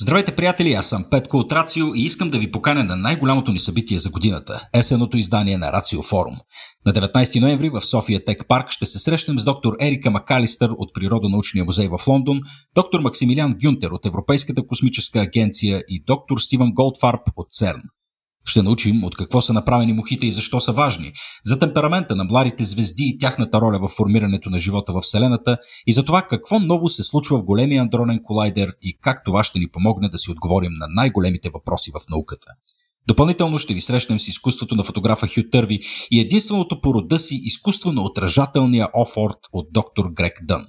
Здравейте, приятели! Аз съм Петко от Рацио и искам да ви поканя на най-голямото ни събитие за годината – есеното издание на Рацио Форум. На 19 ноември в София Тек Парк ще се срещнем с доктор Ерика Макалистър от Природонаучния музей в Лондон, доктор Максимилиан Гюнтер от Европейската космическа агенция и доктор Стивън Голдфарб от ЦЕРН. Ще научим от какво са направени мухите и защо са важни, за темперамента на младите звезди и тяхната роля в формирането на живота в Вселената и за това какво ново се случва в големия андронен колайдер и как това ще ни помогне да си отговорим на най-големите въпроси в науката. Допълнително ще ви срещнем с изкуството на фотографа Хю Търви и единственото по рода си изкуство на отражателния офорт от доктор Грек Дън.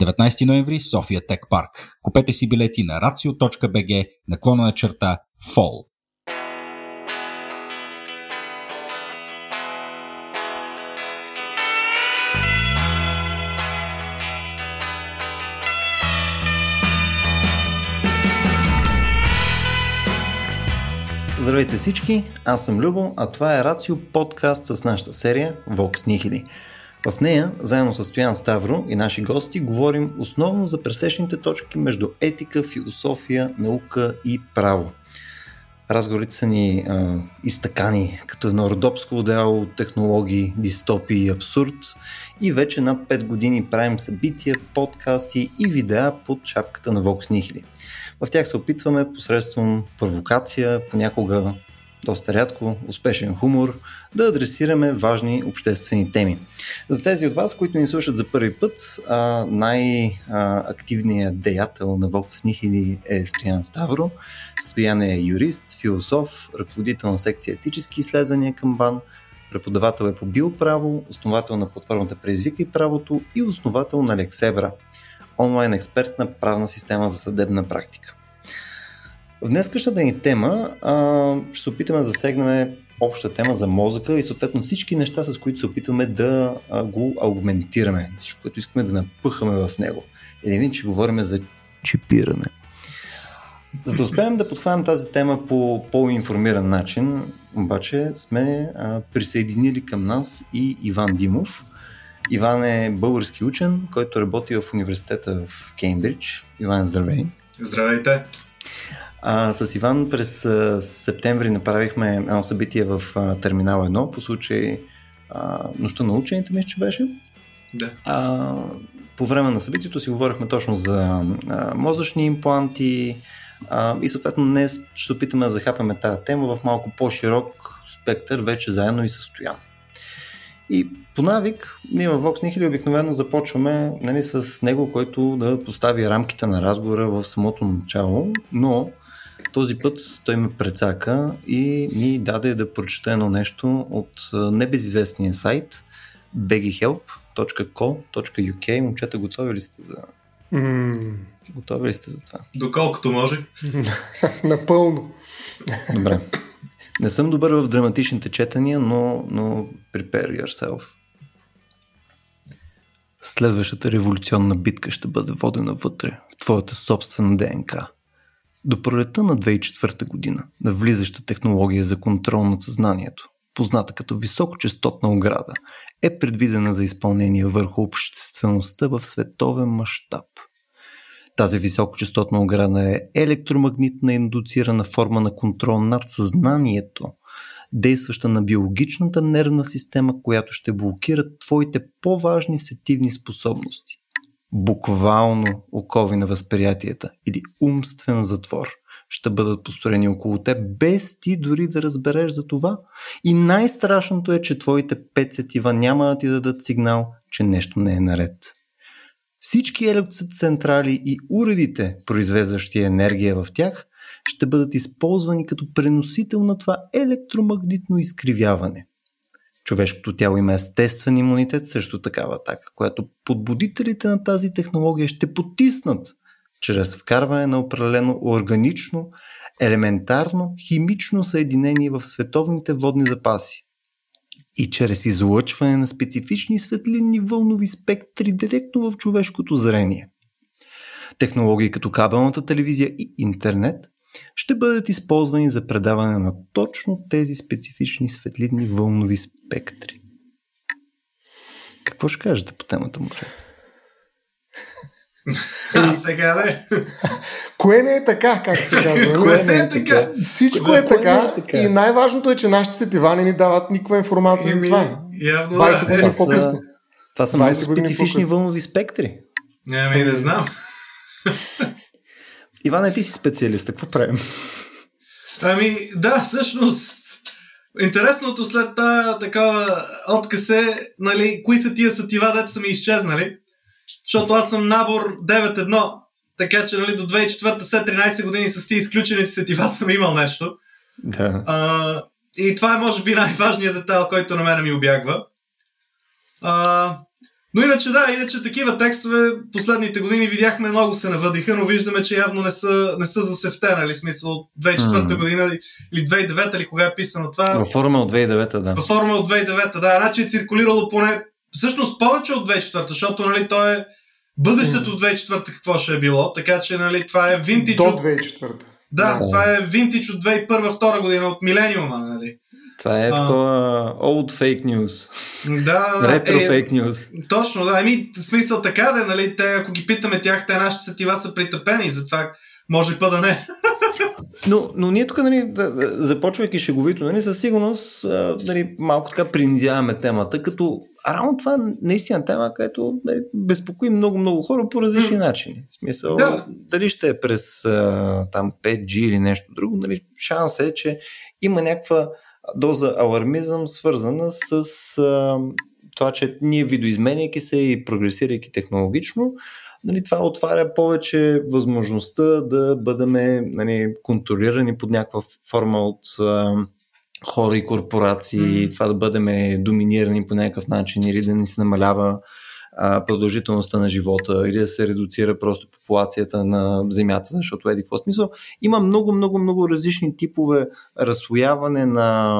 19 ноември, София Тек Парк. Купете си билети на racio.bg, наклона на черта FALL. Здравейте всички, аз съм Любо, а това е Рацио подкаст с нашата серия Vox Nihili. В нея, заедно с Стоян Ставро и наши гости, говорим основно за пресечните точки между етика, философия, наука и право. Разговорите са ни а, изтъкани като едно родопско отдело технологии, дистопии и абсурд и вече над 5 години правим събития, подкасти и видеа под шапката на Vox Nihili. В тях се опитваме посредством провокация, понякога доста рядко, успешен хумор, да адресираме важни обществени теми. За тези от вас, които ни слушат за първи път, най-активният деятел на Vox Nihili е Стоян Ставро. Стоян е юрист, философ, ръководител на секция етически изследвания към БАН, преподавател е по биоправо, основател на платформата Преизвикай правото и основател на Лексебра – онлайн експертна правна система за съдебна практика. В днескашната ни тема а, ще се опитаме да засегнем обща тема за мозъка и съответно всички неща, с които се опитваме да го аугментираме, всичко, което искаме да напъхаме в него. Един че говорим за чипиране. За да успеем да подхванем тази тема по по-информиран начин, обаче сме а, присъединили към нас и Иван Димов, Иван е български учен, който работи в университета в Кеймбридж. Иван, здравей! Здравейте! А, с Иван през а, септември направихме едно събитие в а, Терминал 1 по случай а, нощта на учените, мисля, че беше. Да. А, по време на събитието си говорихме точно за а, мозъчни импланти а, и съответно днес ще опитаме да захапаме тази тема в малко по-широк спектър, вече заедно и състоян. И по навик, ние в Vox Nihili обикновено започваме нали, с него, който да постави рамките на разговора в самото начало, но този път той ме прецака и ми даде да прочета едно нещо от небезизвестния сайт begihelp.co.uk. Момчета, готови ли сте за... Mm. Готови ли сте за това? Доколкото може. Напълно. Добре. Не съм добър в драматичните четания, но, но prepare yourself. Следващата революционна битка ще бъде водена вътре, в твоята собствена ДНК. До пролета на 2004 година, на влизаща технология за контрол над съзнанието, позната като високочастотна ограда, е предвидена за изпълнение върху обществеността в световен мащаб – тази високочастотна ограда е електромагнитна индуцирана форма на контрол над съзнанието, действаща на биологичната нервна система, която ще блокира твоите по-важни сетивни способности. Буквално окови на възприятията или умствен затвор ще бъдат построени около теб, без ти дори да разбереш за това. И най-страшното е, че твоите пет сетива няма да ти дадат сигнал, че нещо не е наред. Всички електроцентрали и уредите, произвеждащи енергия в тях, ще бъдат използвани като преносител на това електромагнитно изкривяване. Човешкото тяло има естествен имунитет срещу такава атака, която подбудителите на тази технология ще потиснат чрез вкарване на определено органично, елементарно химично съединение в световните водни запаси и чрез излъчване на специфични светлинни вълнови спектри директно в човешкото зрение. Технологии като кабелната телевизия и интернет ще бъдат използвани за предаване на точно тези специфични светлинни вълнови спектри. Какво ще кажете по темата, момчета? А, сега не. Кое не е така, как се казва? Кое не е така? Всичко Кое е така, е така? и най-важното е, че нашите сетива не ни дават никаква информация за Еми, това. явно 20 да. години Е, по-късно. Това са 20 много специфични вълнови спектри. Ами, не знам. Иване, ти си специалист. Какво правим? Ами, да, всъщност, интересното след тази такава отказ е, нали, кои са тия сетива, дето са ми изчезнали. Защото аз съм набор 9-1, така че нали, до 2004 след 13 години с тия изключените сетива съм имал нещо. Да. А, и това е, може би, най-важният детайл, който на мен ми обягва. А, но иначе, да, иначе такива текстове последните години видяхме много се навъдиха, но виждаме, че явно не са, не са за сефте, нали? Смисъл от 2004 Мм. година или 2009 или кога е писано това. Във форума от 2009 да. Във форма от 2009, да, значи е циркулирало поне, всъщност повече от 2004, защото, нали, то е бъдещето в 2004 какво ще е било, така че, нали, това е винтидж До от... 2004. Да, Да. това е винтидж от 2001-2002 година, от милениума, нали. Това е А. такова old fake news. Да, Ретро е, фейк news. Точно, да. Еми, смисъл така да е, нали, те, ако ги питаме тях, те нашите сетива са притъпени, затова може па да не. Но, но ние тук, нали, да, започвайки шеговито, нали, със сигурност нали, малко така принизяваме темата, като равно това наистина тема, където нали, безпокои много-много хора по различни начини. В смисъл, Да. дали ще е през а, там 5G или нещо друго, нали, шанс е, че има някаква доза алармизъм, свързана с а, това, че ние видоизменяйки се и прогресирайки технологично, нали, това отваря повече възможността да бъдем нали, контролирани под някаква форма от а, хора и корпорации, Мгм. това да бъдем доминирани по някакъв начин или да ни се намалява а, продължителността на живота или да се редуцира просто популацията на Земята, защото еди какво смисъл. Има много, много, много различни типове разслояване на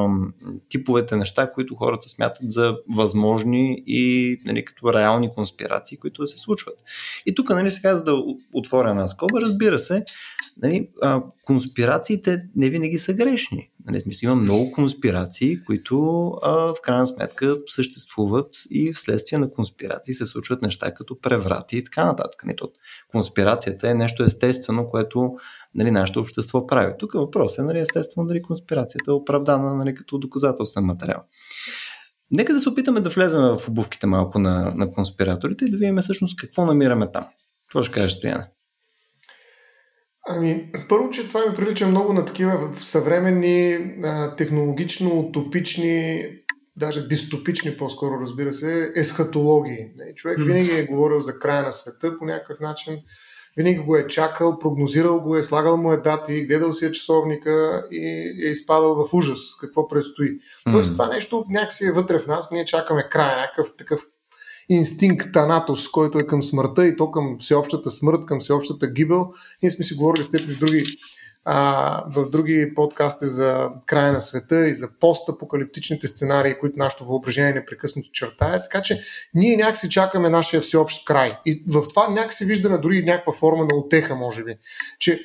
типовете неща, които хората смятат за възможни и нали, като реални конспирации, които да се случват. И тук, нали, сега, за да отворя една скоба, разбира се, нали, а, конспирациите не винаги са грешни. Нали, смисъл, има много конспирации, които а, в крайна сметка съществуват и вследствие на конспирации се случват неща като преврати и така нататък. Нали, конспирацията е нещо естествено, което нали, нашето общество прави. Тук въпрос е, нали, естествено, дали конспирацията е оправдана нали, като доказателствен материал. Нека да се опитаме да влезем в обувките малко на, на конспираторите и да видим всъщност какво намираме там. Какво ще кажеш, Стояне? Ами, първо, че това ми прилича много на такива съвременни, а, технологично, утопични, даже дистопични по-скоро, разбира се, есхатологии. Не, Човек винаги е говорил за края на света по някакъв начин, винаги го е чакал, прогнозирал го е, слагал му е дати, гледал си е часовника и е изпадал в ужас какво предстои. Тоест това нещо някакси е вътре в нас, ние чакаме края, някакъв такъв инстинкт Танатос, който е към смъртта и то към всеобщата смърт, към всеобщата гибел. Ние сме си говорили с теб в други, а, в други подкасти за края на света и за постапокалиптичните сценарии, които нашето въображение непрекъснато чертае. Така че ние някакси чакаме нашия всеобщ край. И в това някакси виждаме дори някаква форма на утеха, може би. Че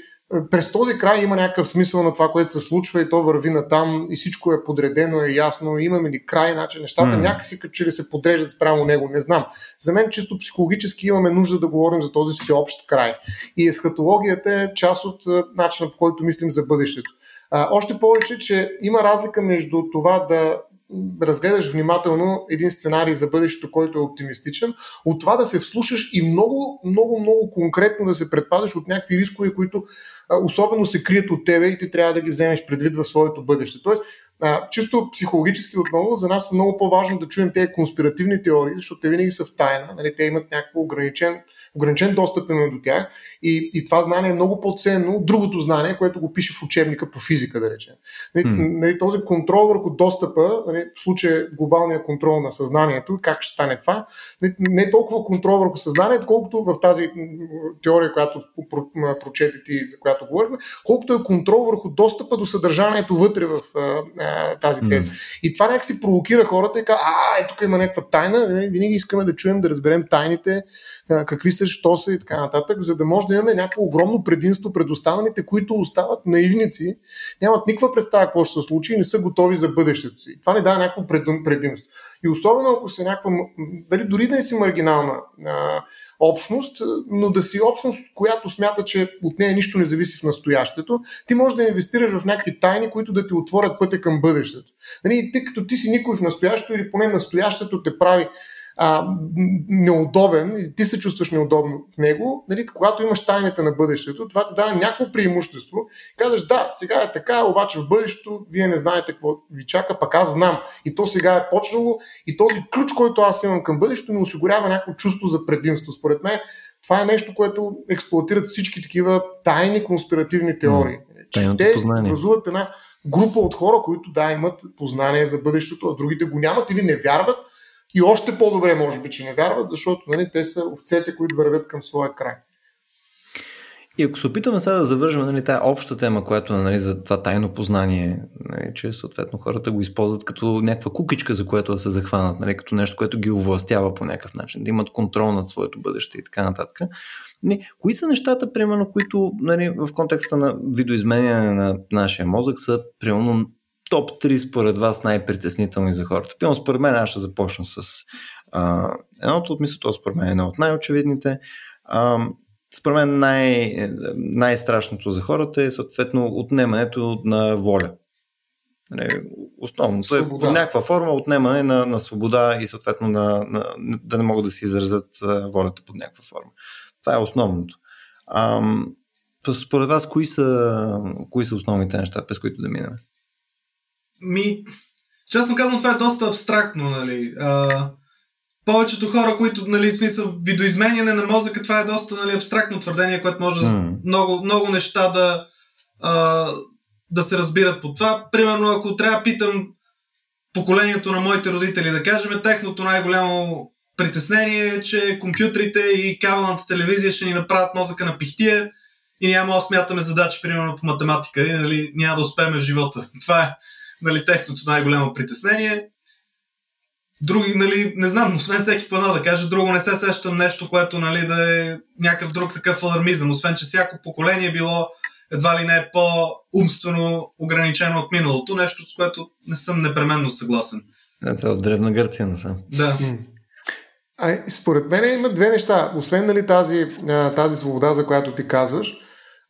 през този край има някакъв смисъл на това, което се случва и то върви на там и всичко е подредено, е ясно, имаме ли край, значи нещата mm. някакси като че ли се подреждат спрямо него, не знам. За мен чисто психологически имаме нужда да говорим за този всеобщ край. И есхатологията е част от начина по който мислим за бъдещето. А, още повече, че има разлика между това да разгледаш внимателно един сценарий за бъдещето, който е оптимистичен, от това да се вслушаш и много, много, много конкретно да се предпазиш от някакви рискове, които а, особено се крият от тебе и ти трябва да ги вземеш предвид в своето бъдеще. Тоест, а, чисто психологически отново, за нас е много по-важно да чуем тези конспиративни теории, защото те винаги са в тайна, нали, те имат някакво ограничен, ограничен достъп именно до тях и, и това знание е много по-ценно от другото знание, което го пише в учебника по физика, да речем. Нали, нали, този контрол върху достъпа, нали, в случая глобалния контрол на съзнанието, как ще стане това, нали, не е толкова контрол върху съзнанието, колкото в тази теория, която прочете ти, за която говорихме, колкото е контрол върху достъпа до съдържанието вътре в а, а, тази теза. И това някакси провокира хората и казва, а, е, тук има някаква тайна, нали, винаги искаме да чуем, да разберем тайните, а, какви са се, що се и така нататък, за да може да имаме някакво огромно предимство пред останалите, които остават наивници, нямат никаква представа какво ще се случи и не са готови за бъдещето си. Това не дава някакво предимство. И особено ако се някаква, дали дори да е си маргинална а, общност, но да си общност, която смята, че от нея нищо не зависи в настоящето, ти можеш да инвестираш в някакви тайни, които да ти отворят пътя към бъдещето. Нали, тъй като ти си никой в настоящето или поне настоящето те прави а, неудобен и ти се чувстваш неудобно в него, нали, когато имаш тайните на бъдещето, това ти дава някакво преимущество. Казваш, да, сега е така, обаче в бъдещето вие не знаете какво ви чака, пък аз знам. И то сега е почнало и този ключ, който аз имам към бъдещето, ми осигурява някакво чувство за предимство. Според мен това е нещо, което експлуатират всички такива тайни конспиративни теории. Mm, те познание. образуват една група от хора, които да имат познание за бъдещето, а другите го нямат или не вярват, и още по-добре, може би, че не вярват, защото нали, те са овцете, които вървят към своя край. И ако се опитаме сега да завържем нали, тази обща тема, която нали, за това тайно познание, нали, че съответно хората го използват като някаква кукичка, за което да се захванат, нали, като нещо, което ги овластява по някакъв начин, да имат контрол над своето бъдеще и така нататък. Нали, кои са нещата, примерно, които нали, в контекста на видоизменяне на нашия мозък са, примерно, топ 3 според вас най-притеснителни за хората? Пилно според мен аз ще започна с а, едното от мисля, според мен е едно от най-очевидните. А, според мен най- най-страшното за хората е съответно отнемането на воля. Нали, основното е под някаква форма отнемане на, на свобода и съответно на, на, да не могат да си изразят волята под някаква форма. Това е основното. А, според вас, кои са, кои са основните неща, през които да минем? Ми, честно казвам, това е доста абстрактно, нали. А, повечето хора, които, нали, смисъл, видоизменяне на мозъка, това е доста, нали, абстрактно твърдение, което може mm. много, много неща да, а, да се разбират по това. Примерно, ако трябва питам поколението на моите родители, да кажем, техното най-голямо притеснение е, че компютрите и кабелната телевизия ще ни направят мозъка на пихтия и няма да смятаме задачи, примерно по математика, и нали, няма да успеем в живота. Това е нали, техното най-голямо притеснение. Други, нали, не знам, освен всеки плана да каже, друго не се сещам нещо, което нали, да е някакъв друг такъв алармизъм, освен че всяко поколение било едва ли не е по-умствено ограничено от миналото, нещо с което не съм непременно съгласен. Е, това е от Древна Гърция насам. Да. А, според мен има две неща. Освен нали, тази, тази свобода, за която ти казваш,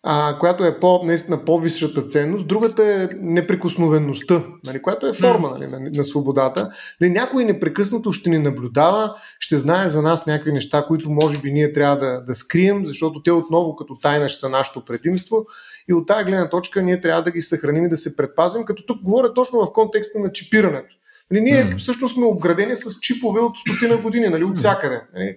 а, която е по, наистина по-висшата ценност. Другата е неприкосновеността, нали, която е форма нали, на, на свободата. Нали, някой непрекъснато ще ни наблюдава, ще знае за нас някакви неща, които може би ние трябва да, да скрием, защото те отново като тайна ще са нашето предимство. И от тази гледна точка ние трябва да ги съхраним и да се предпазим, като тук говоря точно в контекста на чипирането. Нали, ние mm. всъщност сме обградени с чипове от стотина години, нали, от всякъде. Нали.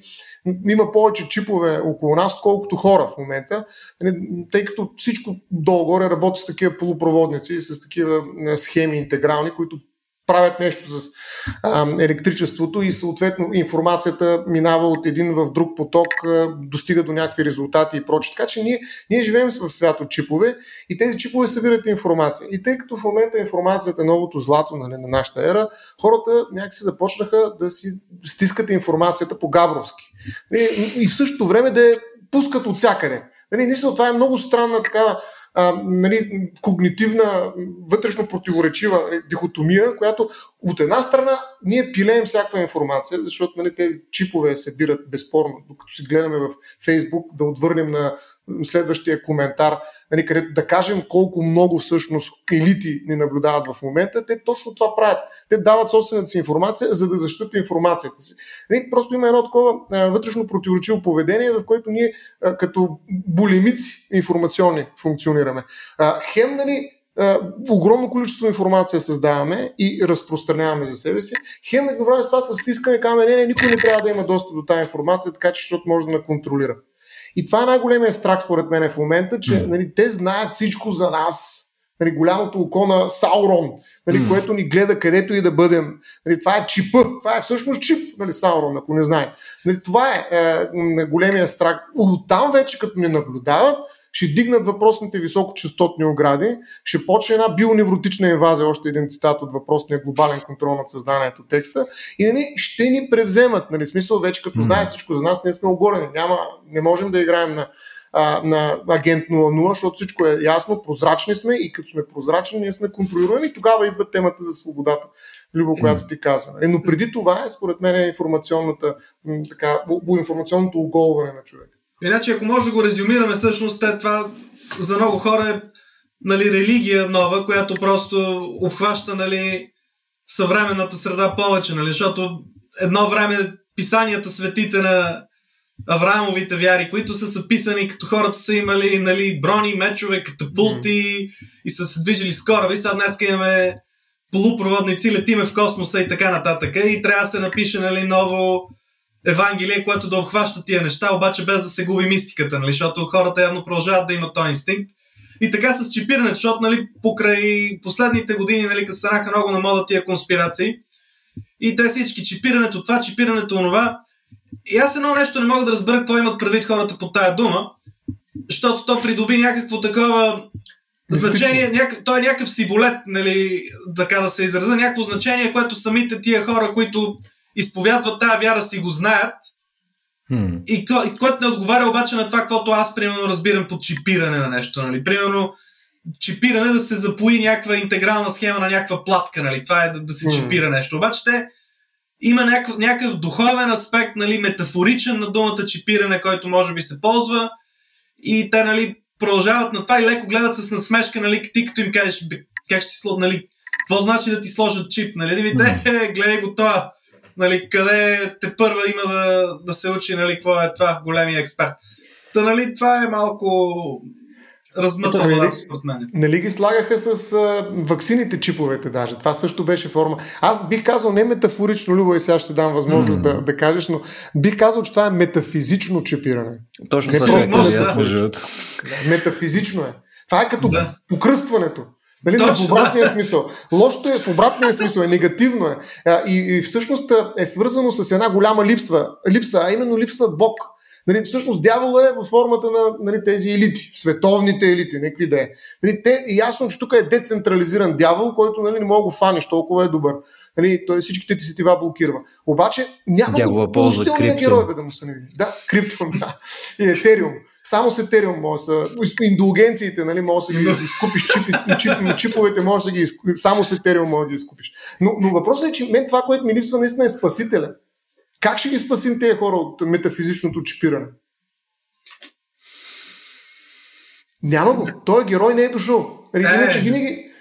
Има повече чипове около нас, колкото хора в момента, нали, тъй като всичко долу-горе работи с такива полупроводници, с такива схеми интегрални, които правят нещо с а, електричеството и съответно информацията минава от един в друг поток, а, достига до някакви резултати и прочее. Така че ние, ние живеем в свят от чипове и тези чипове събират информация. И тъй като в момента информацията е новото злато нали, на нашата ера, хората някакси започнаха да си стискат информацията по габровски. И, и в същото време да я пускат от всякъде. Нали, това е много странна такава а, нали, когнитивна, вътрешно противоречива нали, дихотомия, която от една страна ние пилеем всякаква информация, защото нали, тези чипове събират безспорно, докато си гледаме в Фейсбук, да отвърнем на следващия коментар, нали, където да кажем колко много всъщност елити ни наблюдават в момента, те точно това правят. Те дават собствената си информация, за да защитат информацията си. Нали, просто има едно такова а, вътрешно противоречиво поведение, в което ние а, като булимици информационни функционираме. А, хем, нали, огромно количество информация създаваме и разпространяваме за себе си. Хем едновременно с това с стискане камера, не, не, никой не трябва да има достъп до тази информация, така че защото може да на контролира. И това е най-големият страх, според мен, в момента, че нали, те знаят всичко за нас. Нали, голямото око на Саурон, нали, mm. което ни гледа където и да бъдем. Нали, това е чипа. Това е всъщност чип, нали, Саурон, ако не знаете. Нали, това е, е големия страх. Оттам вече, като ни наблюдават, ще дигнат въпросните високочастотни огради, ще почне една бионевротична инвазия, още един цитат от въпросния глобален контрол над съзнанието текста, и нали, ще ни превземат. Нали, смисъл вече като знаят всичко за нас, ние сме оголени. Няма, не можем да играем на а, на агент 00, защото всичко е ясно, прозрачни сме и като сме прозрачни, ние сме контролируеми. Тогава идва темата за свободата, Любо, която ти каза. Нали? Но преди това е, според мен, информационната, така, информационното оголване на човека. Иначе, ако може да го резюмираме, всъщност това за много хора е нали, религия нова, която просто обхваща нали, съвременната среда повече, нали, защото едно време писанията светите на Авраамовите вяри, които са записани като хората са имали нали, брони, мечове, катапулти mm. и са се движили с кораби. Сега днес имаме полупроводници, летиме в космоса и така нататък. И трябва да се напише нали, ново Евангелие, което да обхваща тия неща, обаче без да се губи мистиката, нали, защото хората явно продължават да имат този инстинкт. И така с чипирането, защото нали, покрай последните години, нали, като станаха много на мода тия конспирации, и те всички чипирането, това, чипирането, онова, и аз едно нещо не мога да разбера какво имат предвид хората по тая дума, защото то придоби някакво такова значение, няк... той е някакъв сиболет, нали, така да се израза, някакво значение, което самите тия хора, които изповядват тая вяра, си го знаят. Hmm. И, то, и което не отговаря обаче на това, каквото аз примерно разбирам под чипиране на нещо. Нали. Примерно, чипиране да се запои някаква интегрална схема на някаква платка. Нали. Това е да, да се hmm. чипира нещо. Обаче те има някакъв, някакъв духовен аспект, нали, метафоричен на думата чипиране, който може би се ползва. И те нали, продължават на това и леко гледат с насмешка, нали, ти като им кажеш как ще сло, нали, какво значи да ти сложат чип, нали, да ви те, гледай го това, нали, къде те първа има да, да се учи, нали, какво е това, големия експерт. Та, нали, това е малко размътва нали, според мен. Нали ги слагаха с а, ваксините чиповете даже. Това също беше форма. Аз бих казал не метафорично, Любо, и сега ще дам възможност mm. да, да кажеш, но бих казал, че това е метафизично чипиране. Точно не просто да. Метафизично е. Това е като да. покръстването. Нали, Точно, в обратния да. смисъл. Лошото е в обратния смисъл, е негативно е. И, и всъщност е свързано с една голяма липса, липса, а именно липса Бог. Нали, всъщност дявола е в формата на нали, тези елити, световните елити, някакви да е. Нали, те, ясно, че тук е децентрализиран дявол, който нали, не мога да го фаниш, толкова е добър. Нали, той всичките ти сетива блокира. Обаче няма положителния герой бе, да му се не види. Да, криптон, да. И етериум. Само с Етериум може да индулгенциите, нали, може да ги изкупиш, чип, чип, чиповете може да ги изкупиш, само с Етериум може да ги изкупиш. Но, но въпросът е, че мен това, което ми липсва, наистина е спасителя. Как ще ги спасим тези хора от метафизичното чипиране? Няма го. Той герой не е дошъл. Нали, е, иначе винаги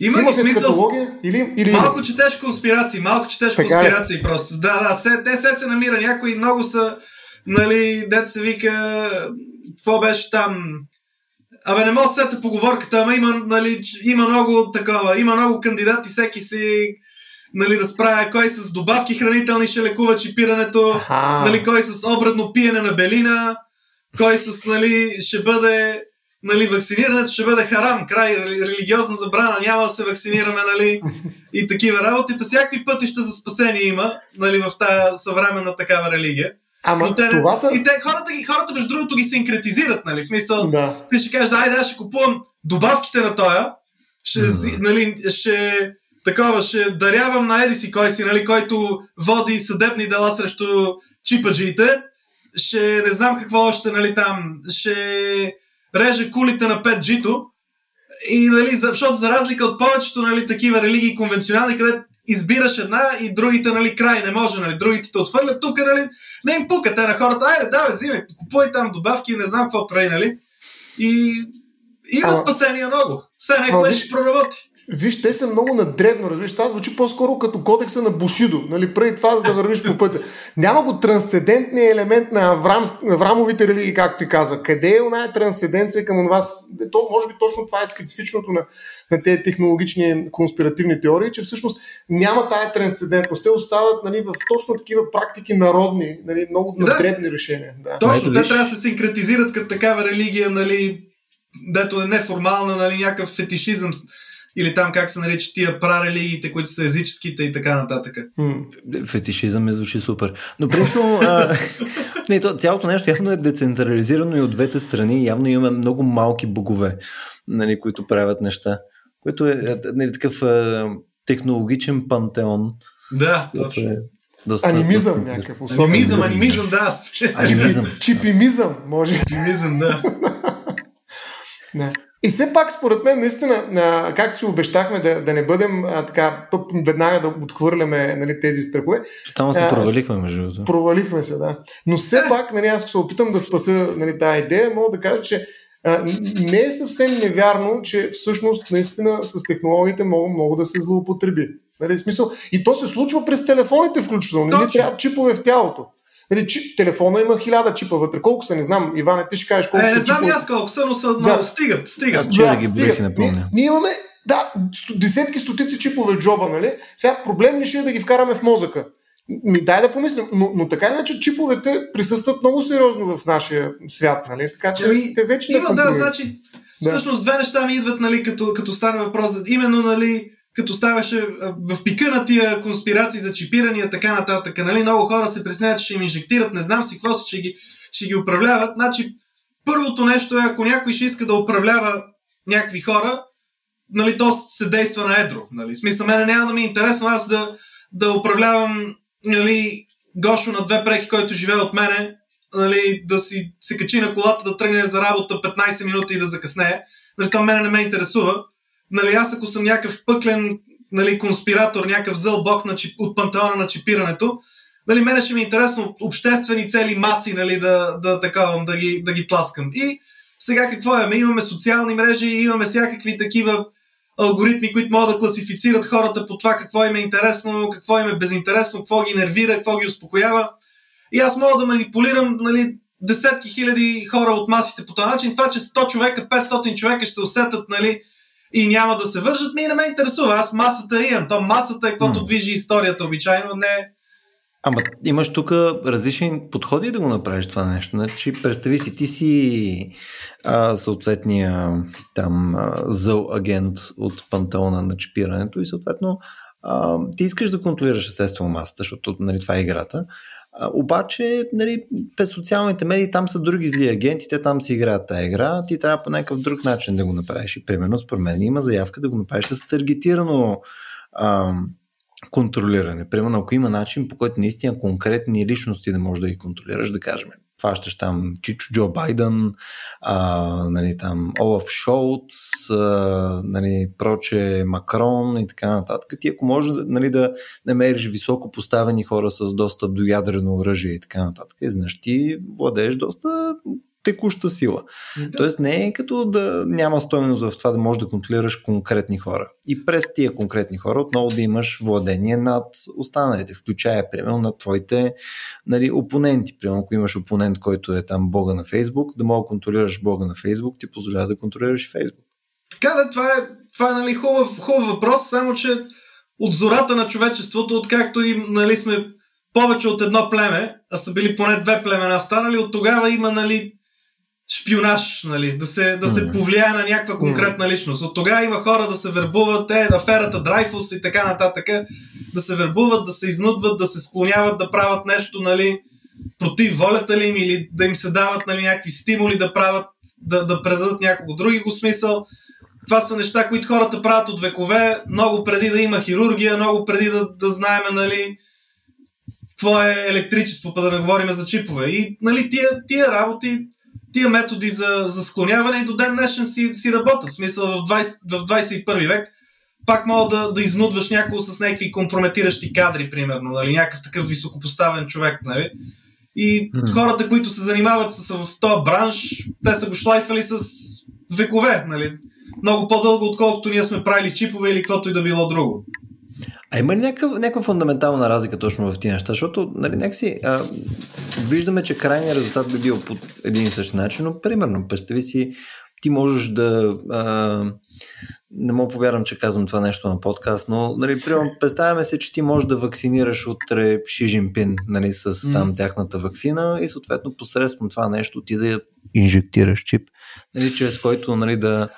има, има смисъл. Или, или малко четеш конспирации, малко четеш така е. конспирации е. просто. Да, да, се, те се се намира някои много са, нали, дет се вика, какво беше там, Абе, не мога да сета поговорката, ама има, нали, има много такова, има много кандидати, всеки си нали, да справя кой с добавки хранителни ще лекува чипирането, нали, кой с обредно пиене на белина, кой с, нали, ще бъде нали, вакцинирането ще бъде харам, край, религиозна забрана, няма да се вакцинираме, нали, и такива работите. Всякакви пътища за спасение има, нали, в тази съвременна такава религия. Ама Но те, това са... И те, хората, хората, между другото, ги синкретизират, нали, смисъл, да. ти ще кажеш, да, айде, аз ще купувам добавките на тоя, ще, mm. нали, ще такова ще дарявам на Еди си кой си, нали, който води съдебни дела срещу чипаджиите, ще не знам какво още, нали, там, ще реже кулите на 5G-то, и, нали, защото за разлика от повечето нали, такива религии конвенционални, където избираш една и другите, нали, край, не може, нали, другите те отвърлят, тук, нали, не им пукате на хората, айде, да, бе, взимай, купувай там добавки, не знам какво прави, нали, и има а, спасение много. Все някой ще проработи. Виж, те са много надребно, разбираш. Това звучи по-скоро като кодекса на Бушидо. Нали, преди това, за да вървиш по пътя. Няма го трансцендентния елемент на Аврам, Аврамовите религии, както ти казва. Къде е оная трансценденция към вас? То, може би точно това е специфичното на, на тези технологични конспиративни теории, че всъщност няма тая трансцендентност. Те остават нали, в точно такива практики народни, нали, много да. надребни решения. Да. Точно, те трябва да се синкретизират като такава религия, нали, дето е неформална, нали, някакъв фетишизъм или там как се наричат тия прарелигиите, които са езическите и така нататък. Фетишизъм ми звучи супер. Но принципно, Не, то, цялото нещо явно е децентрализирано и от двете страни. Явно имаме много малки богове, нали, които правят неща. Което е нали, такъв е, технологичен пантеон. Да, точно. Е доста, анимизъм доста, някакъв. Особен. Анимизъм, анимизъм, да. Анимизъм. Чипимизъм, може. Чипимизъм, да. не. И все пак, според мен, наистина, а, както си обещахме да, да не бъдем а, така, веднага да отхвърляме нали, тези страхове. Там се провалихме, между другото. Провалихме се, да. Но все пак, нали, аз се опитам да спаса нали, тази идея, мога да кажа, че а, не е съвсем невярно, че всъщност наистина с технологиите много, много да се злоупотреби. Нали, смисъл, и то се случва през телефоните включително. Не трябва чипове в тялото. Нали, чип, телефона има хиляда чипа вътре. Колко са, не знам. Иване, ти ще кажеш колко е, са не знам аз колко са, но са да. много. Стигат, стигат. Аз да, ги броих, помня. Ние, ние имаме да, десетки, стотици чипове в джоба, нали? Сега проблем ли ще е да ги вкараме в мозъка? Ми дай да помислим, но, но така иначе чиповете присъстват много сериозно в нашия свят, нали? Така че ами, те вече има, да, значи, да. всъщност две неща ми идват, нали, като, като стане въпрос, именно, нали, като ставаше в пика на тия конспирации за чипирания, така нататък. Нали? Много хора се пресняват, че ще им инжектират, не знам си какво ще ги, ще ги управляват. Значи, първото нещо е, ако някой ще иска да управлява някакви хора, нали, то се действа на едро. Нали? Смисъл, мене няма да ми е интересно аз да, да управлявам нали, Гошо на две преки, който живее от мене, нали, да си се качи на колата, да тръгне за работа 15 минути и да закъснее. Нали, това мене не ме интересува нали, аз ако съм някакъв пъклен нали, конспиратор, някакъв зъл бог на чип, от пантеона на чипирането, нали, мене ще ми е интересно обществени цели маси нали, да, да, таковам, да, ги, да ги тласкам. И сега какво е? Имаме социални мрежи, имаме всякакви такива алгоритми, които могат да класифицират хората по това какво им е интересно, какво им е безинтересно, какво ги нервира, какво ги успокоява. И аз мога да манипулирам нали, десетки хиляди хора от масите по този начин. Това, че 100 човека, 500 човека ще се усетат нали, и няма да се вържат, ми не ме интересува. Аз масата имам. То масата е каквото mm. движи историята обичайно, не Ама имаш тук различни подходи да го направиш това нещо. Значи, представи си, ти си а, съответния там а, зъл агент от пантеона на чипирането и съответно а, ти искаш да контролираш естествено масата, защото нали, това е играта. Обаче, нали, през социалните медии там са други зли агенти, те там си играят тази игра, ти трябва по някакъв друг начин да го направиш. И примерно, според мен има заявка да го направиш с таргетирано ам, контролиране. Примерно, ако има начин, по който наистина конкретни личности да можеш да ги контролираш, да кажем, хващаш там Чичо Джо Байден, а, нали, там Олаф Шолц, а, нали, проче Макрон и така нататък. Ти ако можеш нали, да намериш високо поставени хора с достъп до ядрено оръжие и така нататък, и знаеш, ти владееш доста текуща сила. Да. Тоест не е като да няма стоеност в това да можеш да контролираш конкретни хора. И през тия конкретни хора отново да имаш владение над останалите, включая примерно на твоите нали, опоненти. Примерно ако имаш опонент, който е там бога на Фейсбук, да мога да контролираш бога на Фейсбук, ти позволява да контролираш и Фейсбук. Така да, това е, това е нали, хубав, хубав въпрос, само че от зората на човечеството, откакто и нали, сме повече от едно племе, а са били поне две племена станали, от тогава има нали, шпионаж, нали, да се, да се повлияе на някаква конкретна личност. От тогава има хора да се вербуват, е, аферата Драйфус и така нататък, да се вербуват, да се изнудват, да се склоняват да правят нещо, нали, против волята ли им или да им се дават нали, някакви стимули да правят, да, да предадат някого други го смисъл. Това са неща, които хората правят от векове, много преди да има хирургия, много преди да, да знаем, нали, какво е електричество, па да не говорим за чипове. И нали, тия, тия работи, тия методи за, за склоняване и до ден днешен си, си работят. В смисъл в, 20, в 21 век пак мога да, да изнудваш някого с някакви компрометиращи кадри, примерно, нали, някакъв такъв високопоставен човек, нали. И mm. хората, които се занимават с, в този бранш, те са го шлайфали с векове, нали. Много по-дълго, отколкото ние сме правили чипове или каквото и да било друго. А има ли някаква, някаква фундаментална разлика точно в тези неща? Защото, нали, някакси, а, виждаме, че крайният резултат би бил по един и същи начин, но примерно, представи си, ти можеш да... А, не мога повярвам, че казвам това нещо на подкаст, но нали, примерно, представяме се, че ти можеш да вакцинираш утре Ши Жинпин нали, с там тяхната вакцина и съответно посредством това нещо ти да инжектираш чип, нали, чрез който нали, да,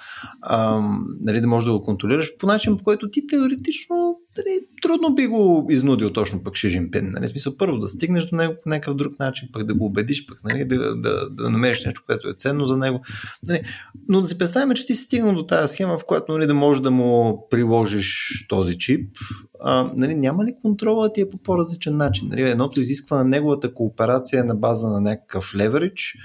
ам, нали, да можеш да го контролираш по начин, по който ти теоретично дали, трудно би го изнудил точно пък Ши Жинпин. Нали? Смисъл, първо да стигнеш до него по някакъв друг начин, пък да го убедиш, пък нали? да, да, да, намериш нещо, което е ценно за него. Нали? Но да си представим, че ти си стигнал до тази схема, в която нали, да можеш да му приложиш този чип. А, нали, няма ли контрола ти е по по-различен начин? Нали? Едното изисква на неговата кооперация на база на някакъв леверидж,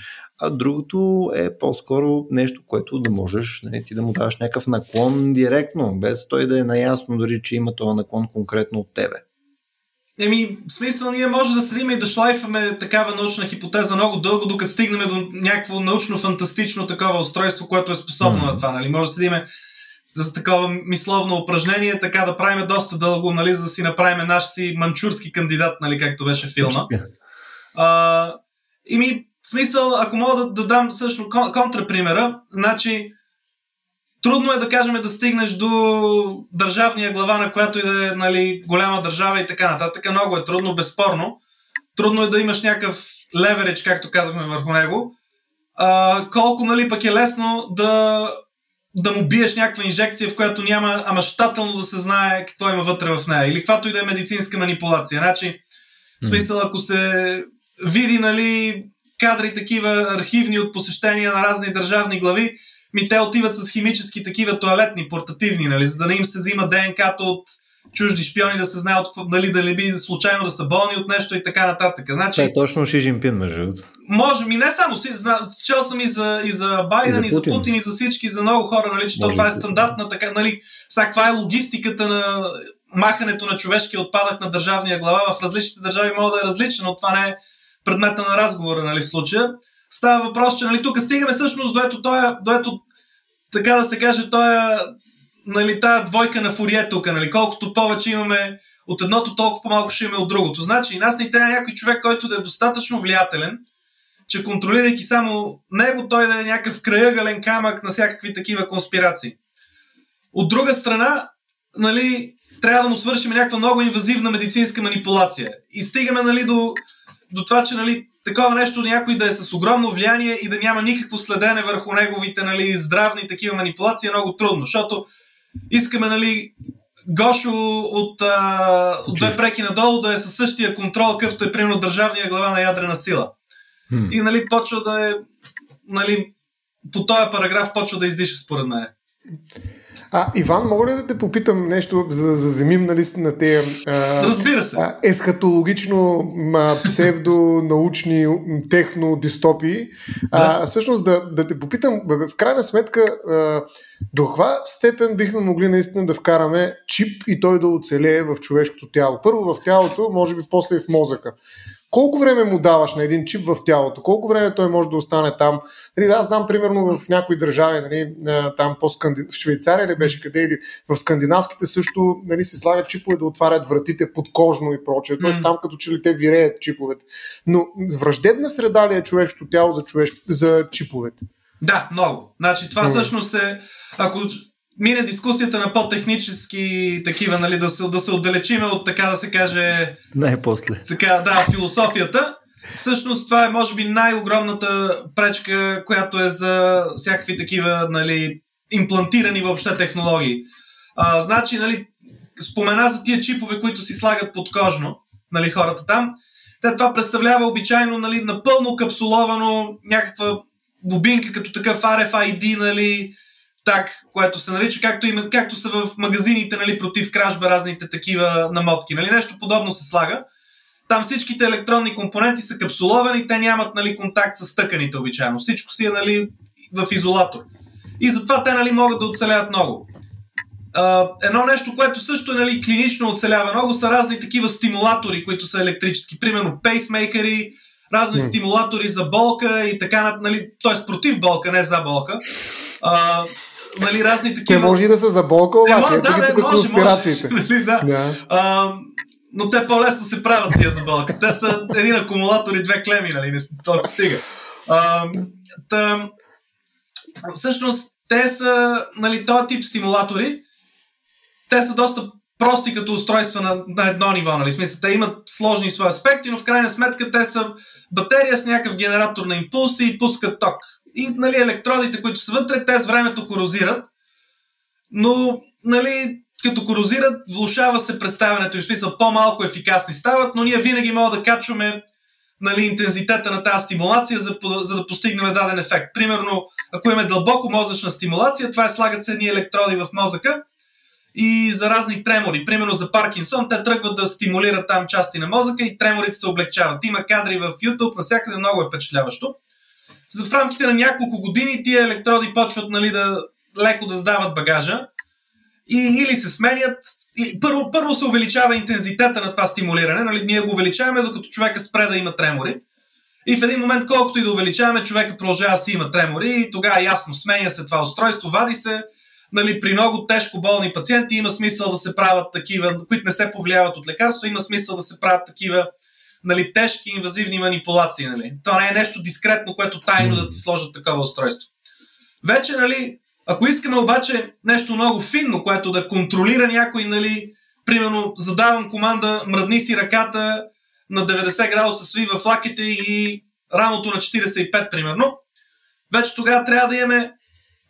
а другото е по-скоро нещо, което да можеш нали, ти да му даваш някакъв наклон директно, без той да е наясно дори, че има този наклон конкретно от тебе. Еми, в смисъл, ние може да седим и да шлайфаме такава научна хипотеза много дълго, докато стигнем до някакво научно-фантастично такова устройство, което е способно mm-hmm. на това. Нали? Може да седим за такова мисловно упражнение, така да правим доста дълго, нали, за да си направим наш си манчурски кандидат, нали, както беше филма. А, и ми, смисъл, ако мога да, да дам също контрапримера, значи трудно е да кажем да стигнеш до държавния глава, на която и да е нали, голяма държава и така нататък. Много е трудно, безспорно. Трудно е да имаш някакъв леверидж, както казахме върху него. А, колко нали, пък е лесно да, да му биеш някаква инжекция, в която няма, ама щателно да се знае какво има вътре в нея. Или каквато и да е медицинска манипулация. Значи, смисъл, ако се види, нали, кадри такива архивни от посещения на разни държавни глави, ми те отиват с химически такива туалетни, портативни, нали, за да не им се взима ДНК-то от чужди шпиони, да се знае от, нали, да не би случайно да са болни от нещо и така нататък. Значи, Това е точно Ши Жинпин, между Може, ми не само, си, зна, чел съм и за, и за Байден, и за, и за Путин, и за всички, за много хора, нали, че то, това е стандартна така, нали, сега каква е логистиката на махането на човешки отпадък на държавния глава? В различните държави може да е различна, но това не е предмета на разговора нали, в случая. Става въпрос, че нали, тук стигаме всъщност до ето, той, до ето така да се каже, той нали, тая двойка на фурие тук. Нали, колкото повече имаме от едното, толкова по-малко ще имаме от другото. Значи, нас ни трябва някой човек, който да е достатъчно влиятелен, че контролирайки само него, той да е някакъв краягален камък на всякакви такива конспирации. От друга страна, нали, трябва да му свършим някаква много инвазивна медицинска манипулация. И стигаме нали, до до това, че нали, такова нещо някой да е с огромно влияние и да няма никакво следене върху неговите нали, здравни такива манипулации е много трудно, защото искаме нали, Гошо от, а, от две преки надолу да е със същия контрол, къвто е примерно държавния глава на ядрена сила. Hmm. И нали, почва да е нали, по този параграф почва да издиша според мен. А, Иван, мога ли да те попитам нещо, за да заземим нали, на тези Разбира се. А, есхатологично псевдонаучни технодистопии? Да. А, всъщност да, да те попитам, в крайна сметка, а, до каква степен бихме могли наистина да вкараме чип и той да оцелее в човешкото тяло? Първо в тялото, може би после и в мозъка колко време му даваш на един чип в тялото, колко време той може да остане там. Нали, аз знам, примерно, в някои държави, нали, там по в Швейцария ли беше къде, или в скандинавските също нали, се слагат чипове да отварят вратите подкожно и прочее. Тоест mm. там като че ли те виреят чиповете. Но враждебна среда ли е човешкото тяло за, човеш... за чиповете? Да, много. Значи това mm. всъщност е, ако мине дискусията на по-технически такива, нали, да се, да се отдалечиме от така да се каже... Най-после. Така, да, философията. Всъщност това е, може би, най-огромната пречка, която е за всякакви такива, нали, имплантирани въобще технологии. А, значи, нали, спомена за тия чипове, които си слагат подкожно, нали, хората там. Те това представлява обичайно, нали, напълно капсуловано някаква бобинка, като такъв RFID, нали, так, което се нарича, както, има, както са в магазините нали, против кражба, разните такива намотки. Нали, нещо подобно се слага. Там всичките електронни компоненти са капсуловани, те нямат нали, контакт с тъканите обичайно. Всичко си е нали, в изолатор. И затова те нали, могат да оцеляват много. Uh, едно нещо, което също нали, клинично оцелява много, са разни такива стимулатори, които са електрически. Примерно пейсмейкери, разни mm. стимулатори за болка и така, нали, т.е. против болка, не за болка. Uh, нали, разни такива... Те може и да са за болка, обаче. Не, да, не, може, конспирациите. може. Нали, да. да. А, но те по-лесно се правят тия за болка. Те са един акумулатор и две клеми, нали, не толкова стига. А, та, всъщност, те са, нали, този тип стимулатори, те са доста прости като устройства на, на едно ниво, нали? Смисъл, те имат сложни свои аспекти, но в крайна сметка те са батерия с някакъв генератор на импулси и пускат ток и нали, електродите, които са вътре, те с времето корозират. Но нали, като корозират, влушава се представянето им, смисъл по-малко ефикасни стават, но ние винаги можем да качваме нали, интензитета на тази стимулация, за, за да постигнем даден ефект. Примерно, ако имаме дълбоко мозъчна стимулация, това е слагат се едни електроди в мозъка и за разни тремори. Примерно за Паркинсон, те тръгват да стимулират там части на мозъка и треморите се облегчават. Има кадри в YouTube, навсякъде много е впечатляващо. В рамките на няколко години тия електроди почват нали, да леко да сдават багажа и или се сменят. И първо, първо се увеличава интензитета на това стимулиране. Нали? Ние го увеличаваме, докато човека спре да има тремори. И в един момент, колкото и да увеличаваме, човека продължава да си има тремори и тогава ясно сменя се това устройство, вади се. Нали, при много тежко болни пациенти има смисъл да се правят такива, които не се повлияват от лекарства, има смисъл да се правят такива нали, тежки инвазивни манипулации. Нали. Това не е нещо дискретно, което тайно да ти сложат такова устройство. Вече, нали, ако искаме обаче нещо много финно, което да контролира някой, нали, примерно задавам команда, мръдни си ръката на 90 градуса сви в лаките и рамото на 45, примерно, вече тогава трябва да имаме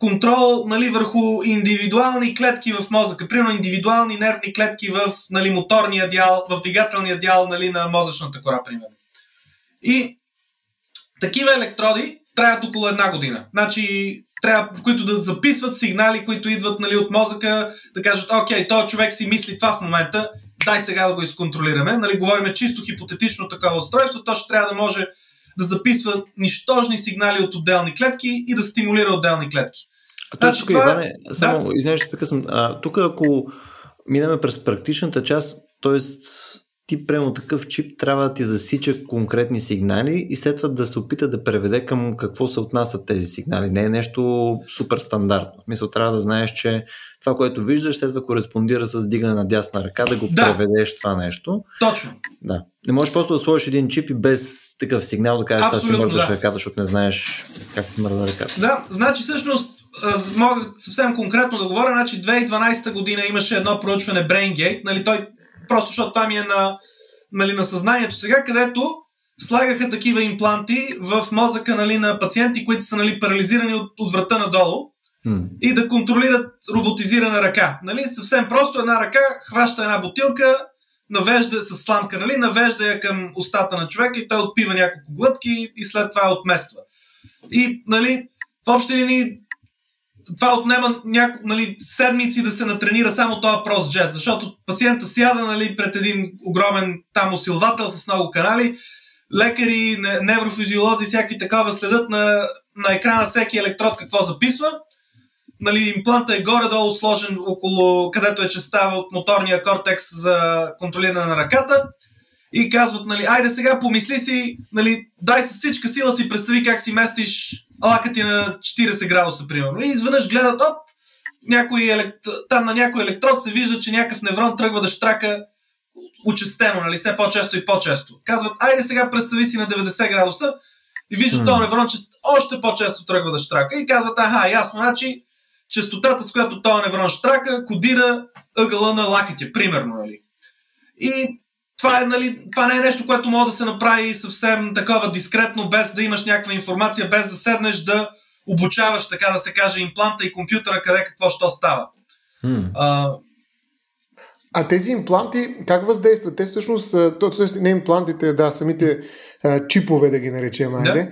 контрол нали, върху индивидуални клетки в мозъка, примерно индивидуални нервни клетки в нали, моторния дял, в двигателния дял нали, на мозъчната кора, примерно. И такива електроди траят около една година. Значи, трябва, които да записват сигнали, които идват нали, от мозъка, да кажат, окей, този човек си мисли това в момента, дай сега да го изконтролираме. Нали, говориме чисто хипотетично такова устройство, то ще трябва да може да записва нищожни сигнали от отделни клетки и да стимулира отделни клетки. А значи, тук, това... Иване, само, да? извинявай, ще прекъсвам. Тук, ако минаме през практичната част, т.е ти прямо такъв чип трябва да ти засича конкретни сигнали и след това да се опита да преведе към какво се отнасят тези сигнали. Не е нещо супер стандартно. Мисъл, трябва да знаеш, че това, което виждаш, след това кореспондира с дигане на дясна ръка, да го да. преведеш това нещо. Точно. Да. Не можеш просто да сложиш един чип и без такъв сигнал да кажеш, аз си мърдаш да. ръката, защото не знаеш как си мърда ръката. Да, значи всъщност мога съвсем конкретно да говоря, значи 2012 година имаше едно проучване BrainGate, нали, той Просто защото това ми е на, нали, на съзнанието сега, където слагаха такива импланти в мозъка нали, на пациенти, които са нали, парализирани от, от врата надолу mm. и да контролират роботизирана ръка. Нали, съвсем просто една ръка хваща една бутилка, навежда с сламка, нали, навежда я към устата на човека и той отпива няколко глътки и след това я отмества. И нали, в общи линии това отнема няко, нали, седмици да се натренира само този прост жест, защото пациента сяда нали, пред един огромен там усилвател с много канали, лекари, неврофизиолози, всякакви такава следят на, на екрана всеки електрод какво записва. Нали, импланта е горе-долу сложен около където е частта от моторния кортекс за контролиране на ръката и казват, нали, айде сега помисли си, нали, дай с всичка сила си представи как си местиш лакът ти на 40 градуса, примерно. И изведнъж гледат, оп, някой елект... там на някой електрод се вижда, че някакъв неврон тръгва да штрака учестено, нали, все по-често и по-често. Казват, айде сега представи си на 90 градуса и вижда mm. този неврон, че още по-често тръгва да штрака и казват, аха, ясно, значи частотата, с която този неврон штрака, кодира ъгъла на лакътя, примерно, нали. И това, е, нали, това не е нещо, което може да се направи съвсем такова дискретно, без да имаш някаква информация, без да седнеш да обучаваш, така да се каже, импланта и компютъра, къде какво що става. Hmm. А, а тези импланти как въздействат? Те всъщност, т.е. не имплантите, да, самите а, чипове да ги наречем, айде. Да.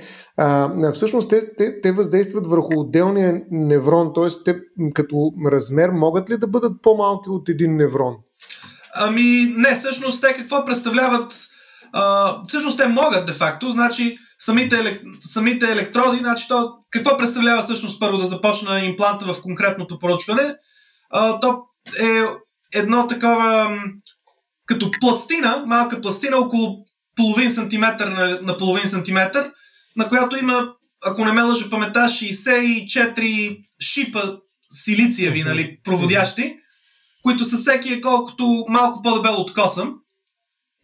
А, всъщност те, те, те въздействат върху отделния неврон, т.е. те като размер могат ли да бъдат по-малки от един неврон? Ами не, всъщност те какво представляват? А, всъщност те могат де-факто, значи самите, елек... самите електроди, значи то, какво представлява всъщност първо да започна импланта в конкретното поручване? А, то е едно такова като пластина, малка пластина около половин сантиметър на, на половин сантиметър, на която има, ако не ме лъжа памета, 64 шипа силициеви, нали, проводящи, които са всеки е колкото малко по-дебел от косъм.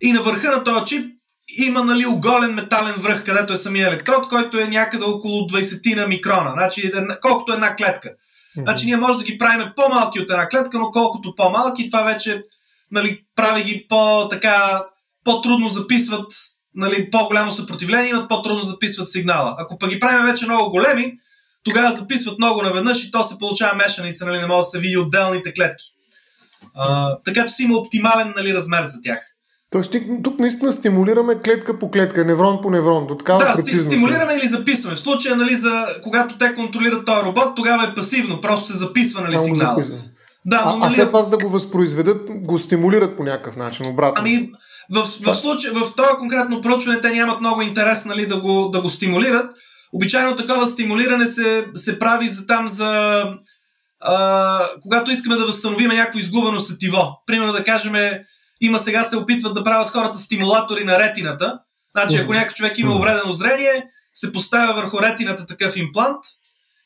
И на върха на този чип има нали, оголен метален връх, където е самия електрод, който е някъде около 20 на микрона, значи, колкото една клетка. Значи ние може да ги правим по-малки от една клетка, но колкото по-малки, това вече нали, прави ги по-така, по-трудно записват, нали, по-голямо съпротивление, имат по-трудно записват сигнала. Ако пък ги правим вече много големи, тогава записват много наведнъж и то се получава мешаница, нали, не може да се види отделните клетки. А, така че си има оптимален нали, размер за тях. Тоест, тук наистина стимулираме клетка по клетка, неврон по неврон, до такава Да, прецизност. стимулираме или записваме. В случая, нали, за, когато те контролират този робот, тогава е пасивно, просто се записва нали, сигнал. Да, но, А, а нали, след това, за да го възпроизведат, го стимулират по някакъв начин, обратно. Ами, в, в, случай, в това конкретно проучване те нямат много интерес нали, да, го, да го стимулират. Обичайно такова стимулиране се, се прави за там за... А, когато искаме да възстановим някакво изгубено сетиво. Примерно да кажем, има сега се опитват да правят хората стимулатори на ретината. Значи, ако някой човек има увредено зрение, се поставя върху ретината такъв имплант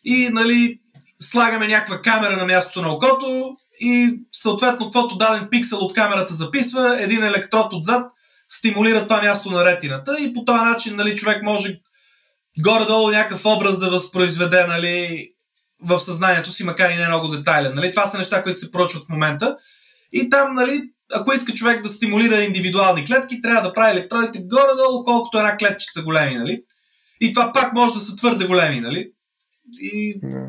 и нали, слагаме някаква камера на мястото на окото и съответно каквото даден пиксел от камерата записва, един електрод отзад стимулира това място на ретината и по този начин нали, човек може горе-долу някакъв образ да възпроизведе нали, в съзнанието си, макар и не много детайлен. Нали. Това са неща, които се проучват в момента. И там, нали, ако иска човек да стимулира индивидуални клетки, трябва да прави електродите горе-долу, колкото една клетчица големи. Нали. И това пак може да са твърде големи. Нали. И Да.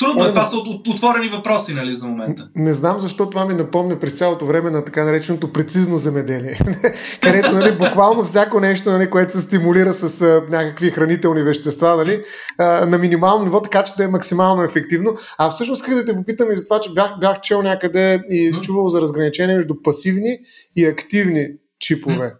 Трудно е, Оле, това са от- отворени въпроси нали, за момента. Не знам защо това ми напомня през цялото време на така нареченото прецизно земеделие, където нали, буквално всяко нещо, нали, което се стимулира с а, някакви хранителни вещества нали, а, на минимално ниво, така че да е максимално ефективно. А всъщност исках да те попитам и за това, че бях, бях чел някъде и чувал за разграничение между пасивни и активни чипове.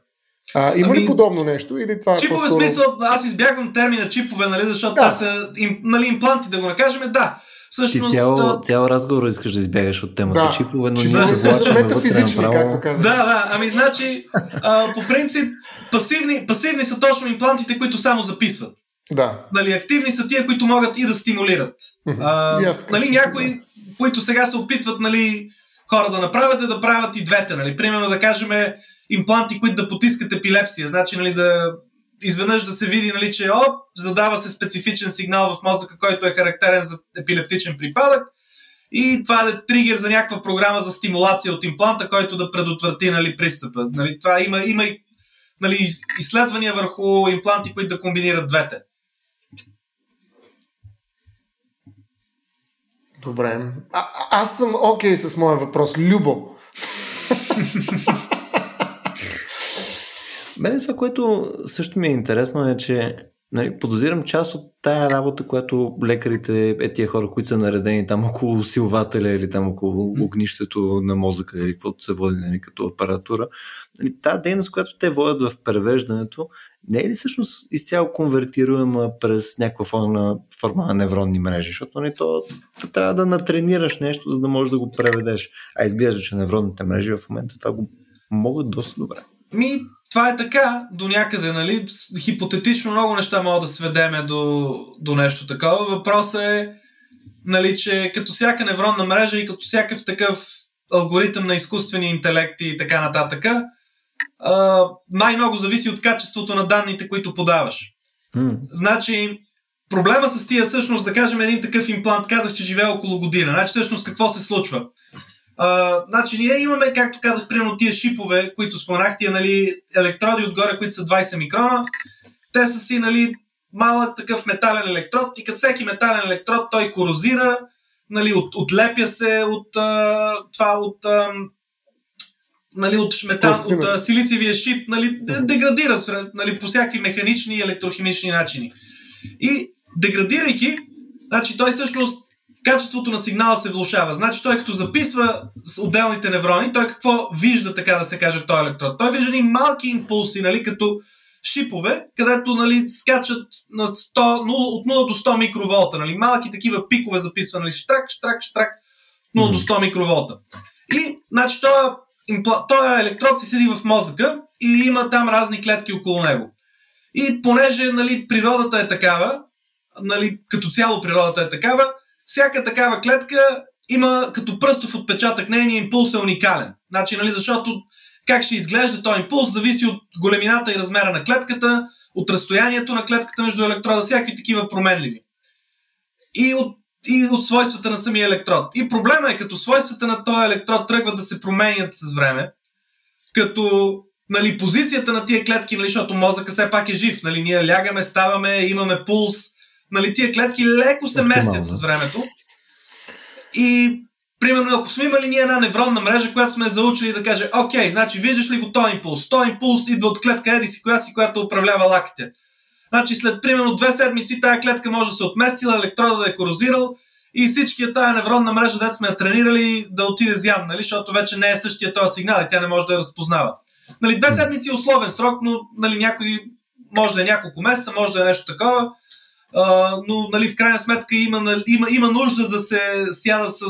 А, има ли Ами, подобно нещо? Или това е Чипове по-скоро... смисъл, аз избягвам термина чипове, нали, защото Да. те са им, нали, импланти, да го накажем, да. Ти Всъщност, цял, а, цял разговор искаш да избягаш от темата Да. чипове, но ние Чипове те са влачаме вътре както направо. казах. Да, да, ами значи, а, по принцип, пасивни, пасивни са точно имплантите, които само записват. Да. Нали, активни са тия, които могат и да стимулират. А, нали, някои, които сега се опитват нали, хора да направят, е да правят и двете. Нали. Примерно да кажем импланти, които да потискат епилепсия. Значи нали, да изведнъж да се види, нали, че о, задава се специфичен сигнал в мозъка, който е характерен за епилептичен припадък. И това е тригер за някаква програма за стимулация от импланта, който да предотврати нали, пристъпа. Нали, това има, има и нали, изследвания върху импланти, които да комбинират двете. Добре. А, аз съм окей с моя въпрос. Любо. Мене това, което също ми е интересно е, че нали, подозирам част от тая работа, която лекарите, е тия хора, които са наредени там около усилвателя или там около огнището на мозъка или каквото се води нали, като апаратура. Нали, тая дейност, която те водят в превеждането, не е ли всъщност изцяло конвертируема през някаква форма форма на невронни мрежи? Защото нали, то, то трябва да натренираш нещо, за да можеш да го преведеш. А изглежда, че невронните мрежи в момента това го могат доста добре. Ми, това е така до някъде, нали? Хипотетично много неща могат да сведеме до, до нещо такова. Въпросът е, нали, че като всяка невронна мрежа и като всякакъв такъв алгоритъм на изкуствения интелект и така нататък, а, най-много зависи от качеството на данните, които подаваш. М. Значи, проблема с тия всъщност, да кажем, един такъв имплант, казах, че живее около година. Значи, всъщност, какво се случва? А, значи, ние имаме, както казах, примерно тия шипове, които споменах, тия нали, електроди отгоре, които са 20 микрона. Те са си, нали, малък такъв метален електрод и като всеки метален електрод той корозира, нали, от, отлепя се от а, това, от а, нали, от, метал, от а, силициевия шип, нали, де- деградира нали, по всякакви механични и електрохимични начини. И деградирайки, значи той всъщност качеството на сигнала се влушава. Значи той като записва с отделните неврони, той какво вижда, така да се каже, този електрод? Той вижда едни малки импулси, нали, като шипове, където нали, скачат на 100, 0, от 0 до 100 микроволта. Нали, малки такива пикове записва, нали, штрак, штрак, штрак, 0 до 100 микроволта. И, значи, този, импла... този електрод си седи в мозъка и има там разни клетки около него. И понеже нали, природата е такава, нали, като цяло природата е такава, всяка такава клетка има като пръстов отпечатък, нейният импулс е уникален. Значи, нали, защото как ще изглежда този импулс зависи от големината и размера на клетката, от разстоянието на клетката между електрода, всякакви такива променливи. И от, и от свойствата на самия електрод. И проблема е, като свойствата на този електрод тръгват да се променят с време, като нали, позицията на тия клетки, нали, защото мозъка все пак е жив, нали, ние лягаме, ставаме, имаме пулс, нали, тия клетки леко се местят с времето. И Примерно, ако сме имали ние една невронна мрежа, която сме заучили да каже, окей, значи виждаш ли го този импулс? Този импулс идва от клетка еди си, коя си, която управлява лаките. Значи след примерно две седмици тая клетка може да се отместила, електрода да е корозирал и всичкия тая невронна мрежа, да сме я тренирали, да отиде зян, нали? защото вече не е същия този сигнал и тя не може да я разпознава. Нали, две седмици е условен срок, но нали, някой може да е няколко месеца, може да е нещо такова. Но нали, в крайна сметка има, нали, има, има нужда да се сяда с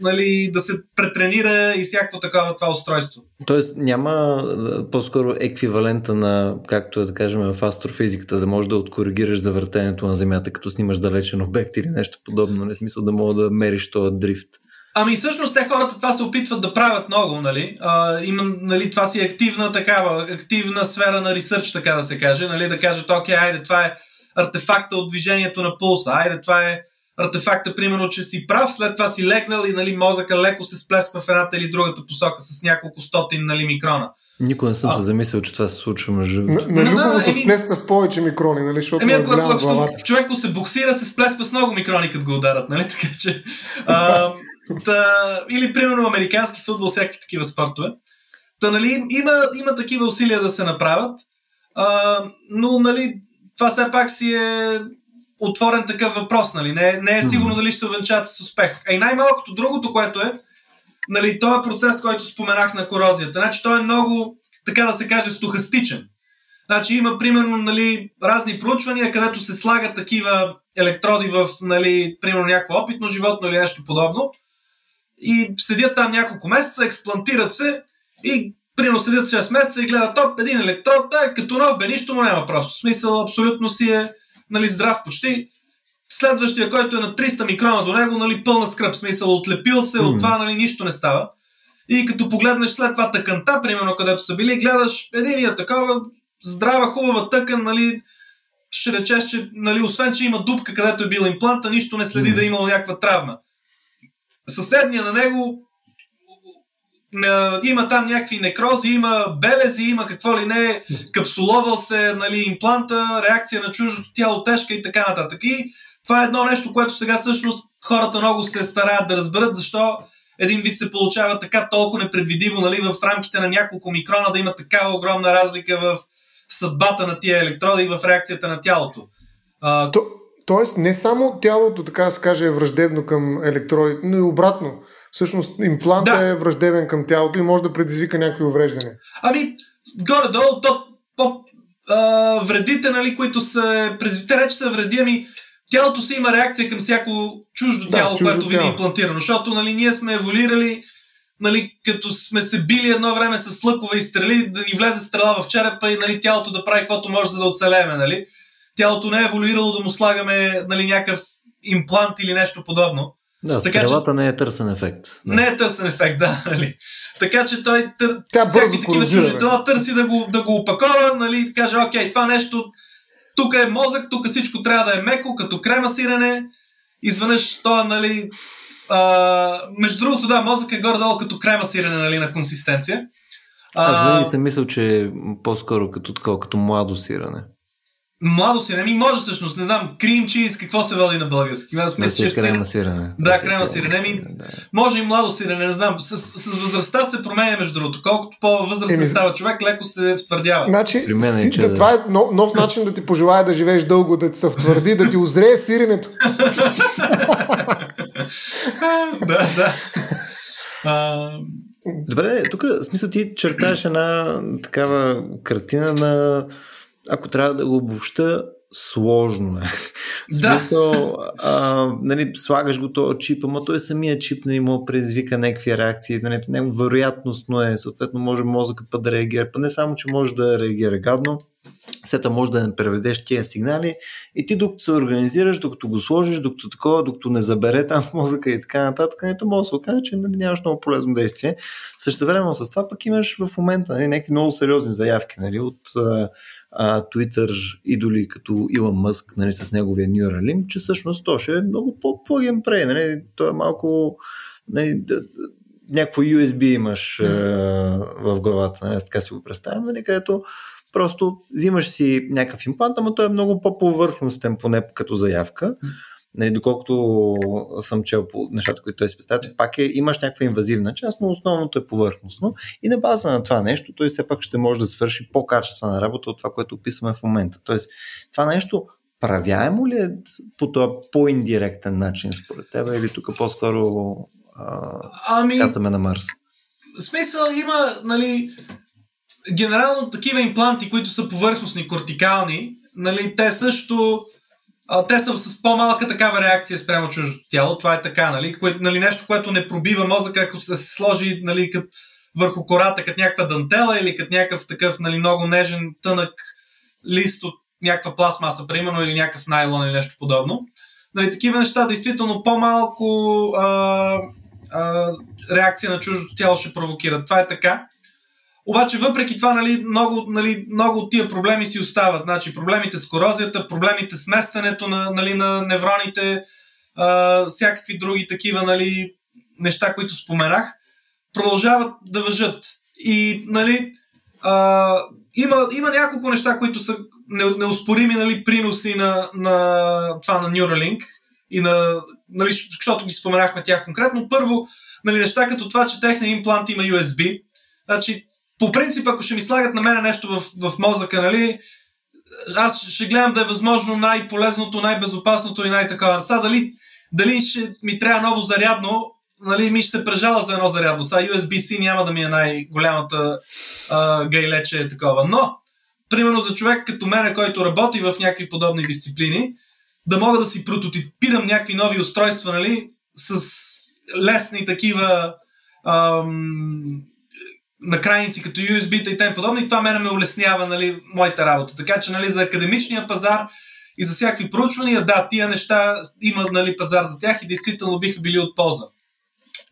нали, да се претренира и всяко такова това устройство. Тоест няма по-скоро еквивалента на, както е да кажем в астрофизиката, да можеш да откоригираш завъртението на Земята, като снимаш далечен обект или нещо подобно, не смисъл да мога да мериш този дрифт. Ами всъщност те хората това се опитват да правят много, нали? А, има, нали това си активна такава, активна сфера на ресърч, така да се каже, нали? Да кажат, окей, айде, това е артефакта от движението на пулса, айде, това е артефакта, примерно, че си прав, след това си легнал и нали, мозъка леко се сплесква в едната или другата посока с няколко стотин нали, микрона. Никога не съм а. се замислил, че това се случва между другото. На, на да, се еми... сплеска с повече микрони, нали? Защото еми, ако, ако, ако човек се буксира, се сплесква с много микрони, като го ударат, нали? Така че. А, та, или, примерно, американски футбол, всякакви такива спортове. Та, нали, има, има такива усилия да се направят, а, но, нали, това все пак си е отворен такъв въпрос, нали? Не, не е сигурно дали ще се увенчат с успех. А и най-малкото другото, което е, нали, този процес, който споменах на корозията, значи той е много, така да се каже, стохастичен. Значи има примерно нали, разни проучвания, където се слагат такива електроди в, нали, примерно някакво опитно животно или нещо подобно и седят там няколко месеца, експлантират се и примерно седят 6 месеца и гледат топ, един електрод, да, като нов бе, нищо му няма просто. В смисъл, абсолютно си е нали, здрав почти. Следващия, който е на 300 микрона до него, нали, пълна скръп, смисъл, отлепил се, mm. от това нали, нищо не става. И като погледнеш след това тъканта, примерно, където са били, гледаш единия такова здрава, хубава тъкан, нали, ще речеш, че нали, освен, че има дупка, където е бил импланта, нищо не следи mm. да е имало някаква травма. Съседния на него има там някакви некрози, има белези, има какво ли не, капсуловал се нали, импланта, реакция на чуждото тяло тежка и така нататък. И това е едно нещо, което сега всъщност хората много се стараят да разберат, защо един вид се получава така толкова непредвидимо нали, в рамките на няколко микрона да има такава огромна разлика в съдбата на тия електроди и в реакцията на тялото. А... То, тоест не само тялото, така да се каже, е враждебно към електродите, но и обратно всъщност импланта да. е враждебен към тялото и може да предизвика някакви увреждания. Ами, горе-долу, то, по, а, вредите, нали, които са, те рече са вреди, ами тялото си има реакция към всяко чуждо да, тяло, чуждо което види имплантирано, защото нали, ние сме еволюирали нали, като сме се били едно време с лъкове и стрели, да ни влезе стрела в черепа и нали, тялото да прави каквото може, за да оцелеме. Нали. Тялото не е еволюирало да му слагаме нали, някакъв имплант или нещо подобно. Да, така, стрелата че... не е търсен ефект. Да. Не е търсен ефект, да. Нали. Така че той тър... Тя всяки такива чужди тела търси да го, да го опакова, нали, каже, окей, това нещо, тук е мозък, тук всичко трябва да е меко, като крема сирене. Изведнъж това, нали, а, между другото, да, мозък е горе-долу като крема сирене, нали, на консистенция. Аз винаги съм мислял, че е по-скоро като такова, като младо сирене. Младо сирене. Ми може всъщност, не знам, крим чиз, какво се води на български? Аз мисля, че крема сирене. Да, крема сирене. Ми, да. Може и младо сирене, не знам. С, с, възрастта се променя между другото. Колкото по-възрастен става човек, леко се втвърдява. Значи, При мен е, си, че, да, това е нов, нов начин да ти пожелая да живееш дълго, да ти се втвърди, да ти озрее сиренето. да, да. А... Добре, тук смисъл ти чертаеш една такава картина на ако трябва да го обобща, сложно е. В смисъл, а, нали, слагаш го този чип, ама той самия чип нали, му предизвика някакви реакции, нали, него вероятностно е, съответно може мозъка път да реагира, па не само, че може да реагира гадно, сета може да не преведеш тия сигнали и ти докато се организираш, докато го сложиш, докато такова, докато не забере там в мозъка и така нататък, нето може да се окаже, че нали, нямаш много полезно действие. Също време с това пък имаш в момента нали, някакви много сериозни заявки нали, от а, Twitter идоли като Илон Мъск нали, с неговия Neuralink, че всъщност то ще е много по-геймплей. Нали, то е малко нали, някакво USB имаш mm. в главата, нали, така си го представям, нали, където просто взимаш си някакъв имплант, ама той е много по-повърхностен, поне като заявка. Нали, доколкото съм чел по нещата, които той представя, пак е, имаш някаква инвазивна част, но основното е повърхностно. И на база на това нещо, той все пак ще може да свърши по-качествена работа от това, което описваме в момента. Тоест, това нещо правяемо ли е по този по-индиректен начин според теб или тук по-скоро а, ами, кацаме на Марс? Смисъл има, нали, генерално такива импланти, които са повърхностни, кортикални, нали, те също а, те са с по-малка такава реакция спрямо чуждото тяло. Това е така, нали? Кое, нали нещо, което не пробива мозъка, ако се сложи нали, кът, върху кората като някаква дантела или като някакъв такъв нали, много нежен, тънък лист от някаква пластмаса, примерно, или някакъв найлон или нещо подобно. Нали, такива неща, действително по-малко а, а, реакция на чуждото тяло ще провокират. Това е така. Обаче, въпреки това, нали, много, нали, много от тия проблеми си остават. Значи, проблемите с корозията, проблемите с местенето на, нали, на невроните, а, всякакви други такива нали, неща, които споменах, продължават да въжат. И, нали, а, има, има няколко неща, които са неоспорими нали, приноси на, на това на Neuralink и на, нали, защото ги споменахме тях конкретно. Първо, нали, неща като това, че техния имплант има USB. Значи, по принцип, ако ще ми слагат на мен нещо в, в мозъка, нали, аз ще гледам да е възможно най-полезното, най-безопасното и най-такова. Сега дали, дали ще ми трябва ново зарядно, нали, ми ще се прежала за едно зарядно. Сега USB-C няма да ми е най-голямата а, гейлече такова. Но, примерно за човек като мен, който работи в някакви подобни дисциплини, да мога да си прототипирам някакви нови устройства, нали, с лесни такива ам, на крайници като USB-та и тем подобни, това мене ме улеснява нали, моята работа. Така че нали, за академичния пазар и за всякакви проучвания, да, тия неща има нали, пазар за тях и действително биха били от полза.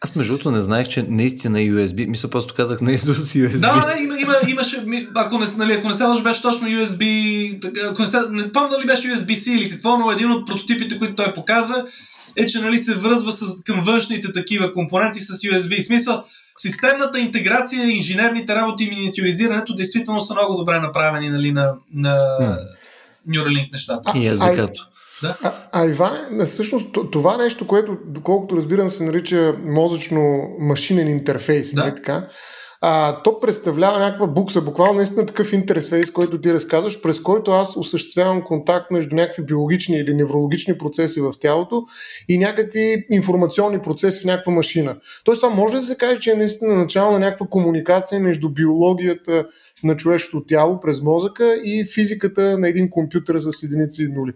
Аз между другото не знаех, че наистина USB, мисля просто казах на Isus USB. Да, не, има, има, имаше, ако не, нали, ако не се лъж, беше точно USB, ако не, се, не помня дали беше USB-C или какво, но един от прототипите, които той показа, е, че нали, се връзва с, към външните такива компоненти с USB. В смисъл, системната интеграция, инженерните работи и миниатюризирането действително са много добре направени нали, на, на. Neuralink нещата. И SDK-то. Да. А, а Иване, всъщност това нещо, което, доколкото разбирам, се нарича мозъчно-машинен интерфейс, да. нали така? А, то представлява някаква букса, буквално наистина такъв интерфейс, който ти разказваш, през който аз осъществявам контакт между някакви биологични или неврологични процеси в тялото и някакви информационни процеси в някаква машина. Тоест това може да се каже, че е наистина начало на някаква комуникация между биологията на човешкото тяло през мозъка и физиката на един компютър с единици и нули.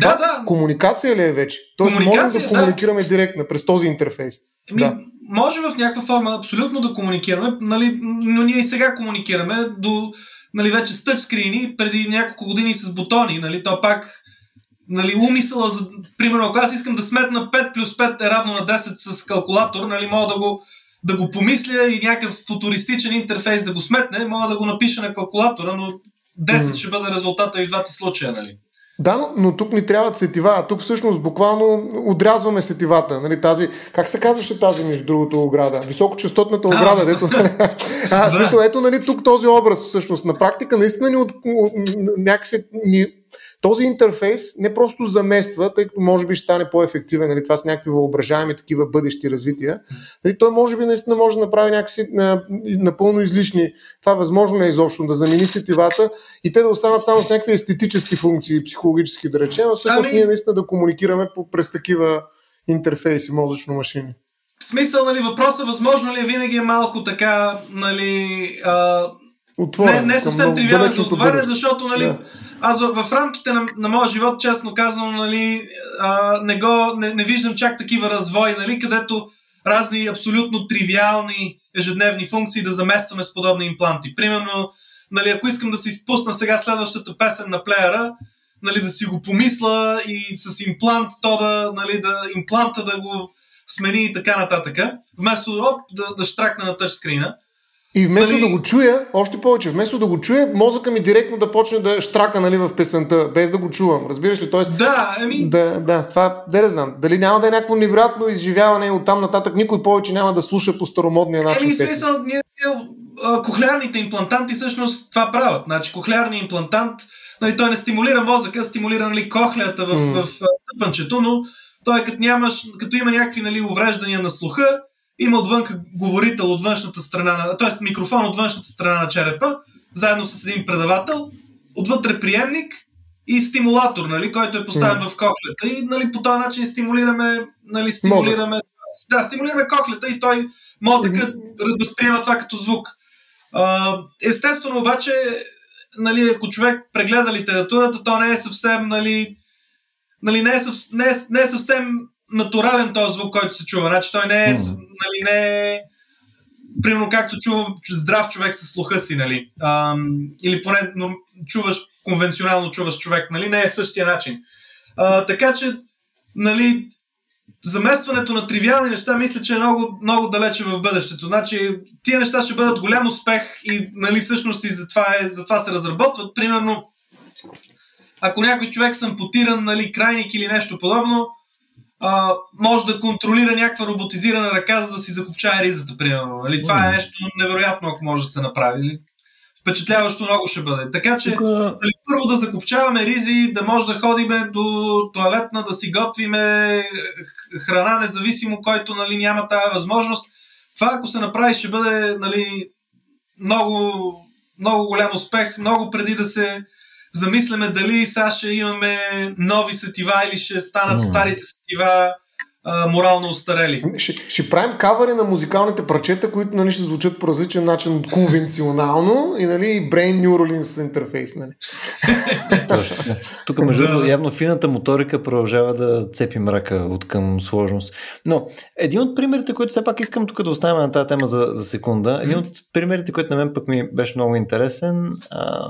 Да, да. Комуникация ли е вече? Тоест можем да комуникираме да. директно през този интерфейс. Ми, да може в някаква форма абсолютно да комуникираме, нали, но ние и сега комуникираме до нали, вече с тъчскрини, преди няколко години с бутони. Нали, то пак нали, умисъла, за, примерно ако аз искам да сметна 5 плюс 5 е равно на 10 с калкулатор, нали, мога да го, да го помисля и някакъв футуристичен интерфейс да го сметне, мога да го напиша на калкулатора, но 10 mm. ще бъде резултата и в двата случая. Нали. Да, но, но тук ни трябват сетива, а тук всъщност буквално отрязваме сетивата. Нали, тази, как се казваше тази, между другото, ограда? Високочастотната ограда. А, ето, а, смисъл, ето нали, тук този образ всъщност. На практика наистина ни, от, някакси ни този интерфейс не просто замества, тъй като може би ще стане по-ефективен, нали, това са някакви въображаеми такива бъдещи развития. Нали, той може би наистина може да направи някакси напълно излишни. Това възможно не е изобщо да замени сетивата и те да останат само с някакви естетически функции, психологически да речем, а всъщност ами... ние наистина да комуникираме през такива интерфейси, мозъчно-машини. В смисъл, нали, въпросът възможно ли е винаги е малко така, нали, а, Отворен, не, не съвсем тривиален за отговаряне, защото нали, да. аз в, в рамките на, на моя живот, честно казвам, нали, а, не, го, не, не виждам чак такива развои, нали, където разни абсолютно тривиални ежедневни функции да заместваме с подобни импланти. Примерно, нали, ако искам да си изпусна сега следващата песен на плеера, нали, да си го помисля и с имплант то да, нали, да импланта да го смени и така нататък, вместо оп, да, да штракна на тъчскрина. И вместо нали... да го чуя, още повече, вместо да го чуя, мозъка ми директно да почне да штрака нали, в песента, без да го чувам. Разбираш ли? Тоест, да, ами... Да, да, това, да не знам. Дали няма да е някакво невероятно изживяване и оттам нататък никой повече няма да слуша по старомодния начин. Еми, смисъл, ние, кохлеарните имплантанти всъщност това правят. Значи, кохлеарният имплантант, нали, той не стимулира мозъка, стимулира нали, кохлеята в, mm. в, в тъпанчето, но той като, нямаш, като има някакви нали, увреждания на слуха, има отвън говорител от външната страна, т.е. микрофон от външната страна на черепа, заедно с един предавател, отвътре приемник и стимулатор, нали, който е поставен mm. в кохлета. И нали, по този начин стимулираме, нали, стимулираме, да, стимулираме кохлета и той мозъкът mm. възприема това като звук. А, естествено обаче, нали, ако човек прегледа литературата, то не е съвсем, нали, нали, не, е съв, не, е, не е съвсем натурален този звук, който се чува. Значи той не е, mm. нали, не е примерно както чува здрав човек с слуха си, нали? А, или поне но, чуваш, конвенционално чуваш човек, нали? Не е същия начин. А, така че, нали, заместването на тривиални неща мисля, че е много, много далече в бъдещето. Значи, тия неща ще бъдат голям успех и, нали, всъщност и затова, е, затова се разработват. Примерно, ако някой човек съм потиран, нали, крайник или нещо подобно, а, може да контролира някаква роботизирана ръка, за да си закопчае ризата, примерно. Нали? Това е нещо невероятно, ако може да се направи. Нали? Впечатляващо много ще бъде. Така че, нали, първо да закопчаваме ризи, да може да ходиме до туалетна, да си готвиме храна, независимо който нали, няма тази възможност. Това, ако се направи, ще бъде нали, много, много голям успех, много преди да се замисляме дали сега ще имаме нови сетива или ще станат mm. старите сетива а, морално устарели. Ще, ще правим кавари на музикалните прачета, които нали, ще звучат по различен начин конвенционално и нали, Brain Neuralink интерфейс. Нали. Тук между да. явно фината моторика продължава да цепи мрака от към сложност. Но един от примерите, които все пак искам тук да оставим на тази тема за, за секунда, един от примерите, който на мен пък ми беше много интересен, а,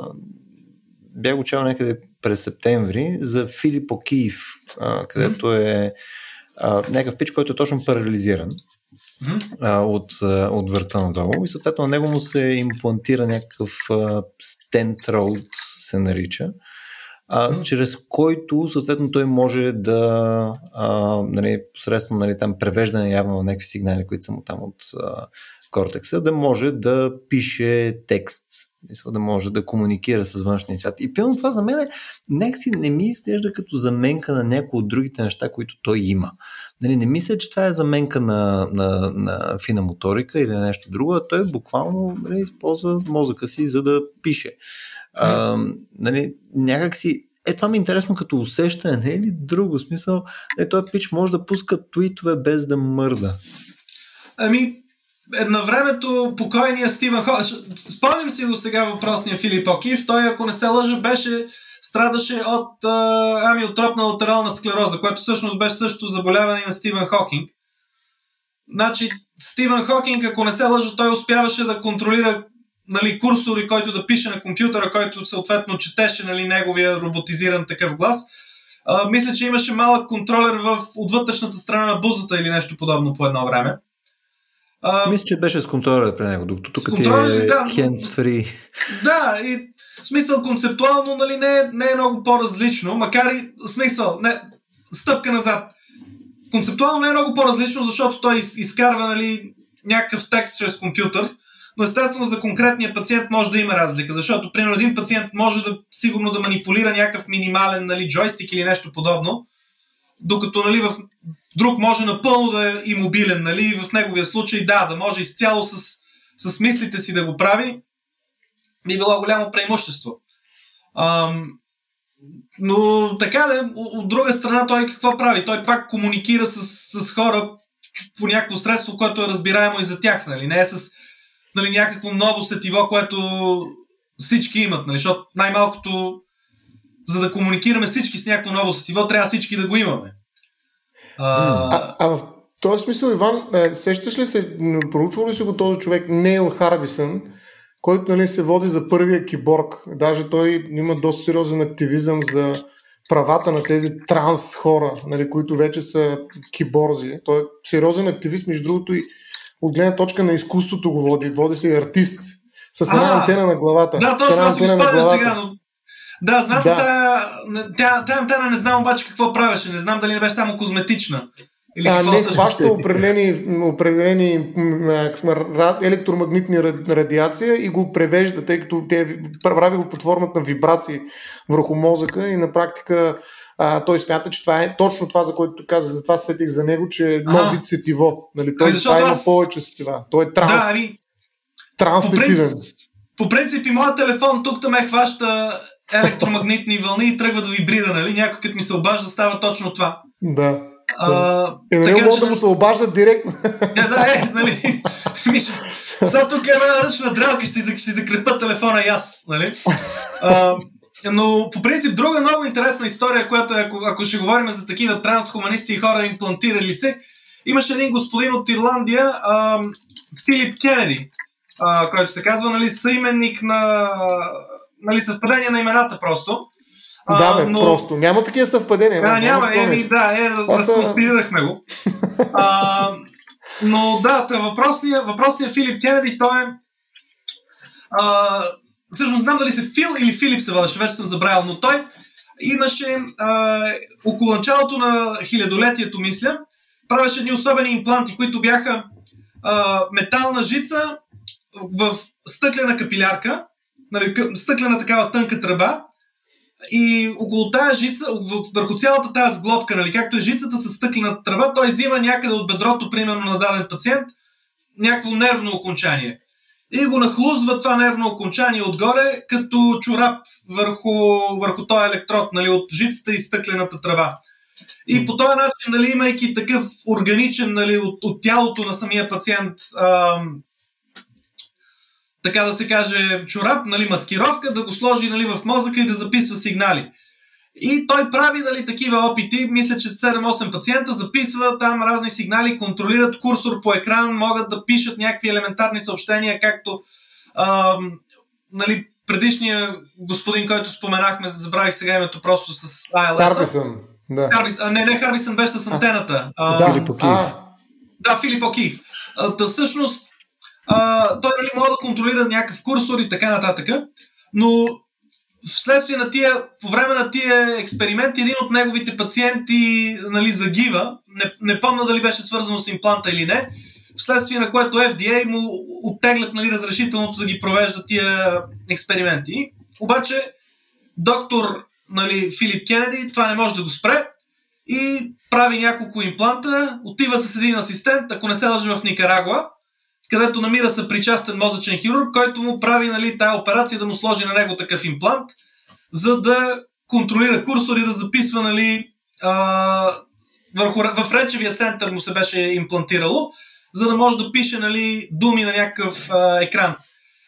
бях го чел някъде през септември за Филип Окиев, където е някакъв пич, който е точно парализиран а, от, от върта надолу. И съответно на него му се имплантира някакъв стент роуд се нарича, а, чрез който съответно той може да а, нали, посредством нали, там превеждане явно на някакви сигнали, които са му там от а, кортекса, да може да пише текст Мисля, да може да комуникира с външния свят. И пълно това за мен е, някакси не ми изглежда като заменка на някои от другите неща, които той има. Нали, не мисля, че това е заменка на, на, на фина моторика или на нещо друго, а той буквално нали, използва мозъка си, за да пише. А, нали, някакси е, това ми е интересно като усещане, не е ли друго смисъл? Е, той пич може да пуска твитове без да мърда. Ами, на времето покойния Стивен Хо... Спомням си го сега въпросния Филип Окив. Той, ако не се лъжа, беше страдаше от амиотропна латерална склероза, което всъщност беше също заболяване на Стивен Хокинг. Значи, Стивен Хокинг, ако не се лъжа, той успяваше да контролира нали, курсори, който да пише на компютъра, който съответно четеше нали, неговия роботизиран такъв глас. А, мисля, че имаше малък контролер в, от вътрешната страна на бузата или нещо подобно по едно време. А, Мисля, че беше с контроля при него, докато тук ти е да, hands free. Да, и смисъл концептуално нали, не, е, не е много по-различно, макар и смисъл, не, стъпка назад. Концептуално не е много по-различно, защото той изкарва нали, някакъв текст чрез компютър, но естествено за конкретния пациент може да има разлика, защото примерно един пациент може да сигурно да манипулира някакъв минимален нали, джойстик или нещо подобно, докато нали, в друг може напълно да е имобилен, нали, в неговия случай да, да може изцяло с, с мислите си да го прави, би било голямо преимущество. Ам, но така да, от друга страна той какво прави? Той пак комуникира с, с хора по някакво средство, което е разбираемо и за тях, нали? Не е с нали, някакво ново сетиво, което всички имат, нали? Защото най-малкото за да комуникираме всички с някакво ново сетиво, трябва всички да го имаме. А, а, в този смисъл, Иван, е, сещаш ли се, проучвал ли си го този човек, Нейл Харбисън, който нали, се води за първия киборг. Даже той има доста сериозен активизъм за правата на тези транс хора, нали, които вече са киборзи. Той е сериозен активист, между другото и от гледна точка на изкуството го води. Води се и артист. С една а, антена на главата. Да, точно, аз си го спомням сега, но да, знам да. тя, тя антена не знам обаче какво правеше. Не знам дали не беше само козметична. Или а, не, хваща определени, определени електромагнитни радиация и го превежда, тъй като те прави го под формата на вибрации върху мозъка и на практика а, той смята, че това е точно това, за което каза. Затова сетих за него, че е нов вид сетиво. Нали? Той това има аз... повече сетива. Той е транс. Да, ами... Транссетивен. По принцип, по принцип и моят телефон тук ме хваща електромагнитни вълни и тръгва да вибрира, нали? Някой като ми се обажда, става точно това. Да. А, е, нали така, че, да му се обаждат директно. Да, да, е, нали. Сега тук е една ръчна дрелка, ще ще закрепа телефона и аз, нали. А, но по принцип друга много интересна история, която е, ако, ако ще говорим за такива трансхуманисти и хора имплантирали се, имаше един господин от Ирландия, а, Филип Кенеди, а, който се казва, нали, съименник на нали, съвпадение на имената просто. Да, бе, но... просто. Няма такива съвпадения. Да, няма, еми, да, е, раз, разконспирирахме го. а, но да, въпросният, въпросният Филип Кенеди, той е а, всъщност знам дали се Фил или Филип се водеше, вече съм забравил, но той имаше а, около началото на хилядолетието, мисля, правеше едни особени импланти, които бяха а, метална жица в стъклена капилярка, нали, стъклена такава тънка тръба, и около тази жица, върху цялата тази сглобка, нали, както е жицата с стъклена тръба, той взима някъде от бедрото, примерно на даден пациент, някакво нервно окончание. И го нахлузва това нервно окончание отгоре, като чорап върху, върху този електрод, нали, от жицата и стъклената тръба. И по този начин, нали, имайки такъв органичен нали, от, от тялото на самия пациент ам, така да се каже, чорап, нали, маскировка, да го сложи нали, в мозъка и да записва сигнали. И той прави нали, такива опити, мисля, че с 7-8 пациента записва там разни сигнали, контролират курсор по екран, могат да пишат някакви елементарни съобщения, както а, нали, предишния господин, който споменахме, забравих сега името просто с ILS. Харбисън. Да. Харбис, а, не, не Харбисън беше с антената. А, да, Филип Окиев. Да, Филип Окиев. Да, всъщност а, той нали, може да контролира някакъв курсор и така нататък, но вследствие на тия, по време на тия експерименти, един от неговите пациенти нали, загива. Не, не помня дали беше свързано с импланта или не. Вследствие на което FDA му оттеглят нали, разрешителното да ги провежда тия експерименти. Обаче доктор нали, Филип Кенеди това не може да го спре и прави няколко импланта, отива с един асистент, ако не се лъжи в Никарагуа, където намира се причастен мозъчен хирург, който му прави нали, тая операция да му сложи на него такъв имплант, за да контролира курсор и да записва нали, а, върху, в речевия център му се беше имплантирало, за да може да пише нали, думи на някакъв а, екран.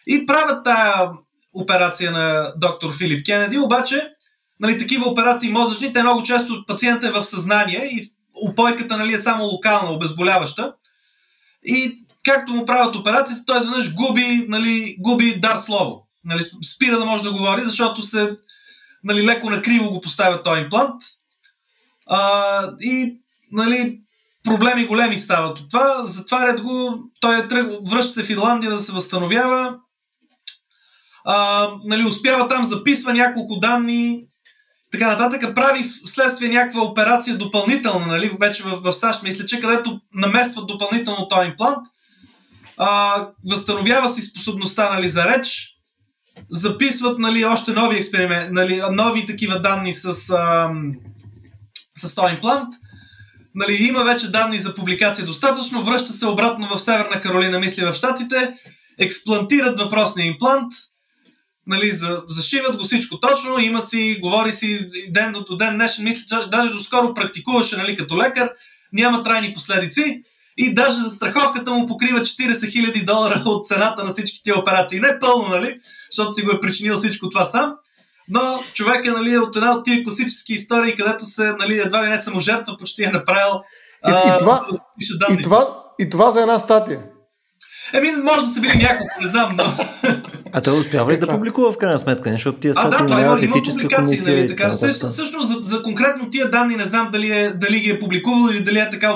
И правят тая операция на доктор Филип Кенеди, обаче нали, такива операции мозъчни, те много често пациентът е в съзнание и упойката нали, е само локална, обезболяваща. И както му правят операцията, той изведнъж губи, нали, губи дар слово. Нали, спира да може да говори, защото се нали, леко накриво го поставят този имплант. А, и нали, проблеми големи стават от това. Затварят го, той е тръг, връща се в Ирландия да се възстановява. А, нали, успява там, записва няколко данни, така нататък, прави вследствие някаква операция допълнителна, нали, вече в, в САЩ, мисля, че където наместват допълнително този имплант а, възстановява си способността нали, за реч, записват нали, още нови експерименти, нали, нови такива данни с, а, с този имплант. Нали, има вече данни за публикация достатъчно, връща се обратно в Северна Каролина, мисли в Штатите, експлантират въпросния имплант, нали, за, зашиват го всичко точно, има си, говори си ден до ден днешен, мисля, даже доскоро практикуваше нали, като лекар, няма трайни последици и даже за страховката му покрива 40 хиляди долара от цената на всички тия операции. Не пълно, нали? Защото си го е причинил всичко това сам. Но човек е нали, от една от тия класически истории, където се нали, едва ли не саможертва, почти е направил. И, а, и, това, да и, това, и това за една статия. Еми, може да са били няколко, не знам, но... А той успява ли да публикува в крайна сметка? Защото тия а, да, той има, има публикации, нали, така. Всъщност, за, за, конкретно тия данни не знам дали, е, дали ги е публикувал или дали е така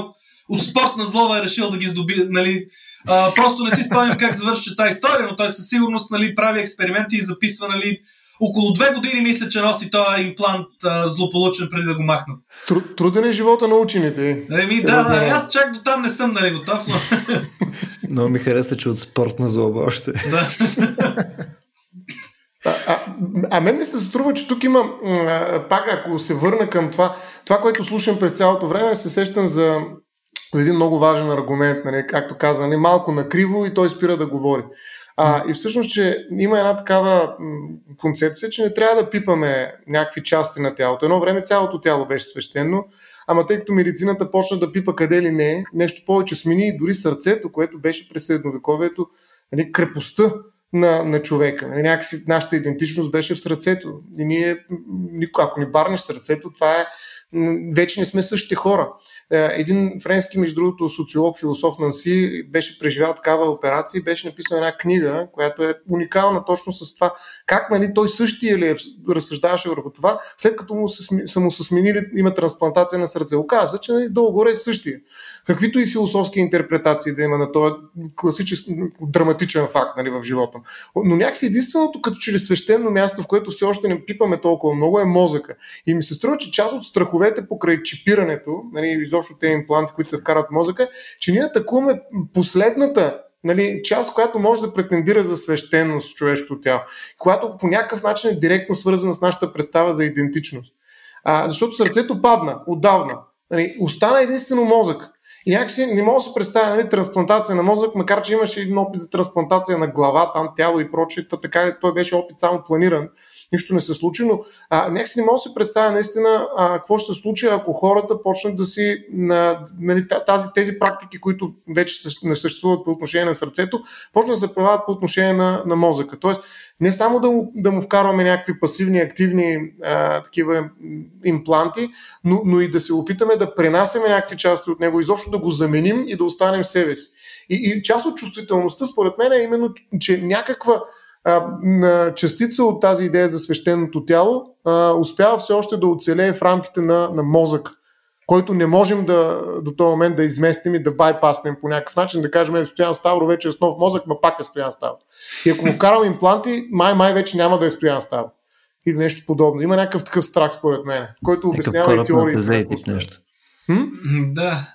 от спортна злоба е решил да ги здоби, нали, а, просто не си спомням как завърши тази история, но той със сигурност нали, прави експерименти и записва нали, около две години мисля, че носи този имплант а, злополучен преди да го махнат. Тру, труден е живота на учените. Еми, да, да, аз чак до там не съм нали, готов, но... Но ми хареса, че от спортна злоба още. Да. А, а, а мен ми се струва, че тук има, пак ако се върна към това, това, което слушам през цялото време, се сещам за, за един много важен аргумент, нали, както каза, нали, малко накриво и той спира да говори. А, и всъщност, че има една такава концепция, че не трябва да пипаме някакви части на тялото. Едно време цялото тяло беше свещено, ама тъй като медицината почна да пипа къде ли не, нещо повече смени дори сърцето, което беше през средновековието, нали, крепостта на, на човека. Нали, някакси нашата идентичност беше в сърцето. И ние, ако ни барнеш сърцето, това е вече не сме същите хора. Е, един френски, между другото, социолог, философ Нанси беше преживял такава операция и беше написал една книга, която е уникална точно с това как нали, той същия ли е, разсъждаваше върху това, след като му се, са му сменили, има трансплантация на сърце. Оказва, че нали, долу-горе е същия. Каквито и философски интерпретации да има на този класически драматичен факт нали, в живота. Но някакси единственото като че ли свещено място, в което все още не пипаме толкова много е мозъка. И ми се струва, че част от страховете покрай чипирането, нали, изобщо те импланти, които се вкарат в мозъка, че ние атакуваме последната нали, част, която може да претендира за свещеност в човешкото тяло, която по някакъв начин е директно свързана с нашата представа за идентичност. А, защото сърцето падна отдавна. Нали, остана единствено мозък. И някакси не мога да се представя нали, трансплантация на мозък, макар че имаше един опит за трансплантация на глава, там тяло и прочее, така той беше опит само планиран нищо не се случи, но а, някакси не мога да се представя наистина а, какво ще се случи, ако хората почнат да си на, нали, тази, тези практики, които вече не съществуват по отношение на сърцето, почнат да се прилагат по отношение на, на мозъка. Тоест, не само да му, да му вкарваме някакви пасивни, активни а, такива импланти, но, но и да се опитаме да пренасяме някакви части от него, изобщо да го заменим и да останем себе си. И, и част от чувствителността, според мен, е именно, че някаква а, частица от тази идея за свещеното тяло а, успява все още да оцелее в рамките на, на мозък, който не можем да, до този момент да изместим и да байпаснем по някакъв начин, да кажем, е, Стоян Ставро вече е с нов мозък, но пак е Стоян Ставро. И ако му вкарам импланти, май-май вече няма да е Стоян Ставро. Или нещо подобно. Има някакъв такъв страх, според мен, който обяснява и теориите. Нещо. Да.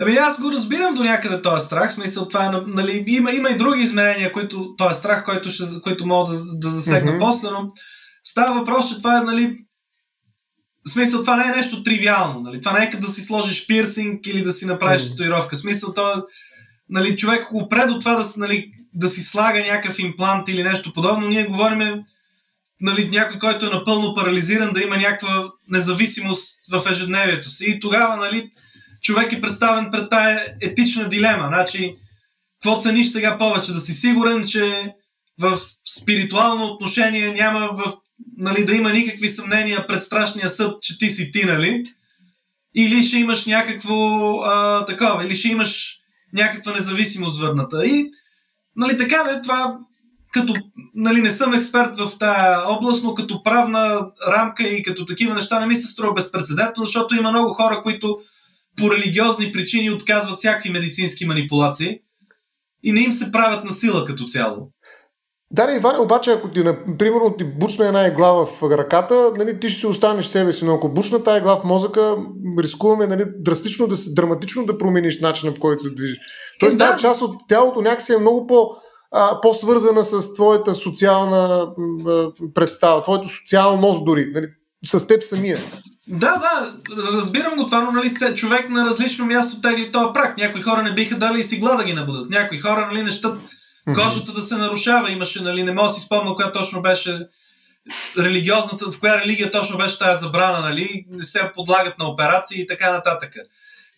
Ами аз го разбирам до някъде този страх, смисъл това е, нали, има, има и други измерения, които, този страх, който, ще, който мога да, да засегна mm-hmm. после, но става въпрос, че това е, нали, в смисъл, това не е нещо тривиално, нали, това не е като да си сложиш пирсинг или да си направиш mm-hmm. татуировка, смисъл, то нали, човек, ако опре до това да, нали, да си слага някакъв имплант или нещо подобно, ние говорим нали, някой, който е напълно парализиран, да има някаква независимост в ежедневието си. И тогава, нали, човек е представен пред тая етична дилема. Значи, какво цениш сега повече? Да си сигурен, че в спиритуално отношение няма в, нали, да има никакви съмнения пред страшния съд, че ти си ти, нали? Или ще имаш някакво а, такова, или ще имаш някаква независимост върната. И, нали, така да, това като, нали, не съм експерт в тази област, но като правна рамка и като такива неща не ми се струва безпредседентно, защото има много хора, които по религиозни причини отказват всякакви медицински манипулации и не им се правят на сила като цяло. Да, Иване, обаче, ако ти, примерно, ти бучна една игла в ръката, нали, ти ще си останеш себе си, но ако бучна тази игла в мозъка, рискуваме нали, драстично, да драматично да промениш начина по който се движиш. Тоест, е, да. тази част от тялото някакси е много по, а, по-свързана с твоята социална а, представа, твоето социалност дори, нали, с теб самия. Да, да, разбирам го това, но нали, човек на различно място тегли този прак. Някои хора не биха дали и си да ги набудат. Някои хора нали, не щат кожата да се нарушава. Имаше, нали, не мога да си спомня коя точно беше религиозната, в коя религия точно беше тази забрана, нали, не се подлагат на операции и така нататък.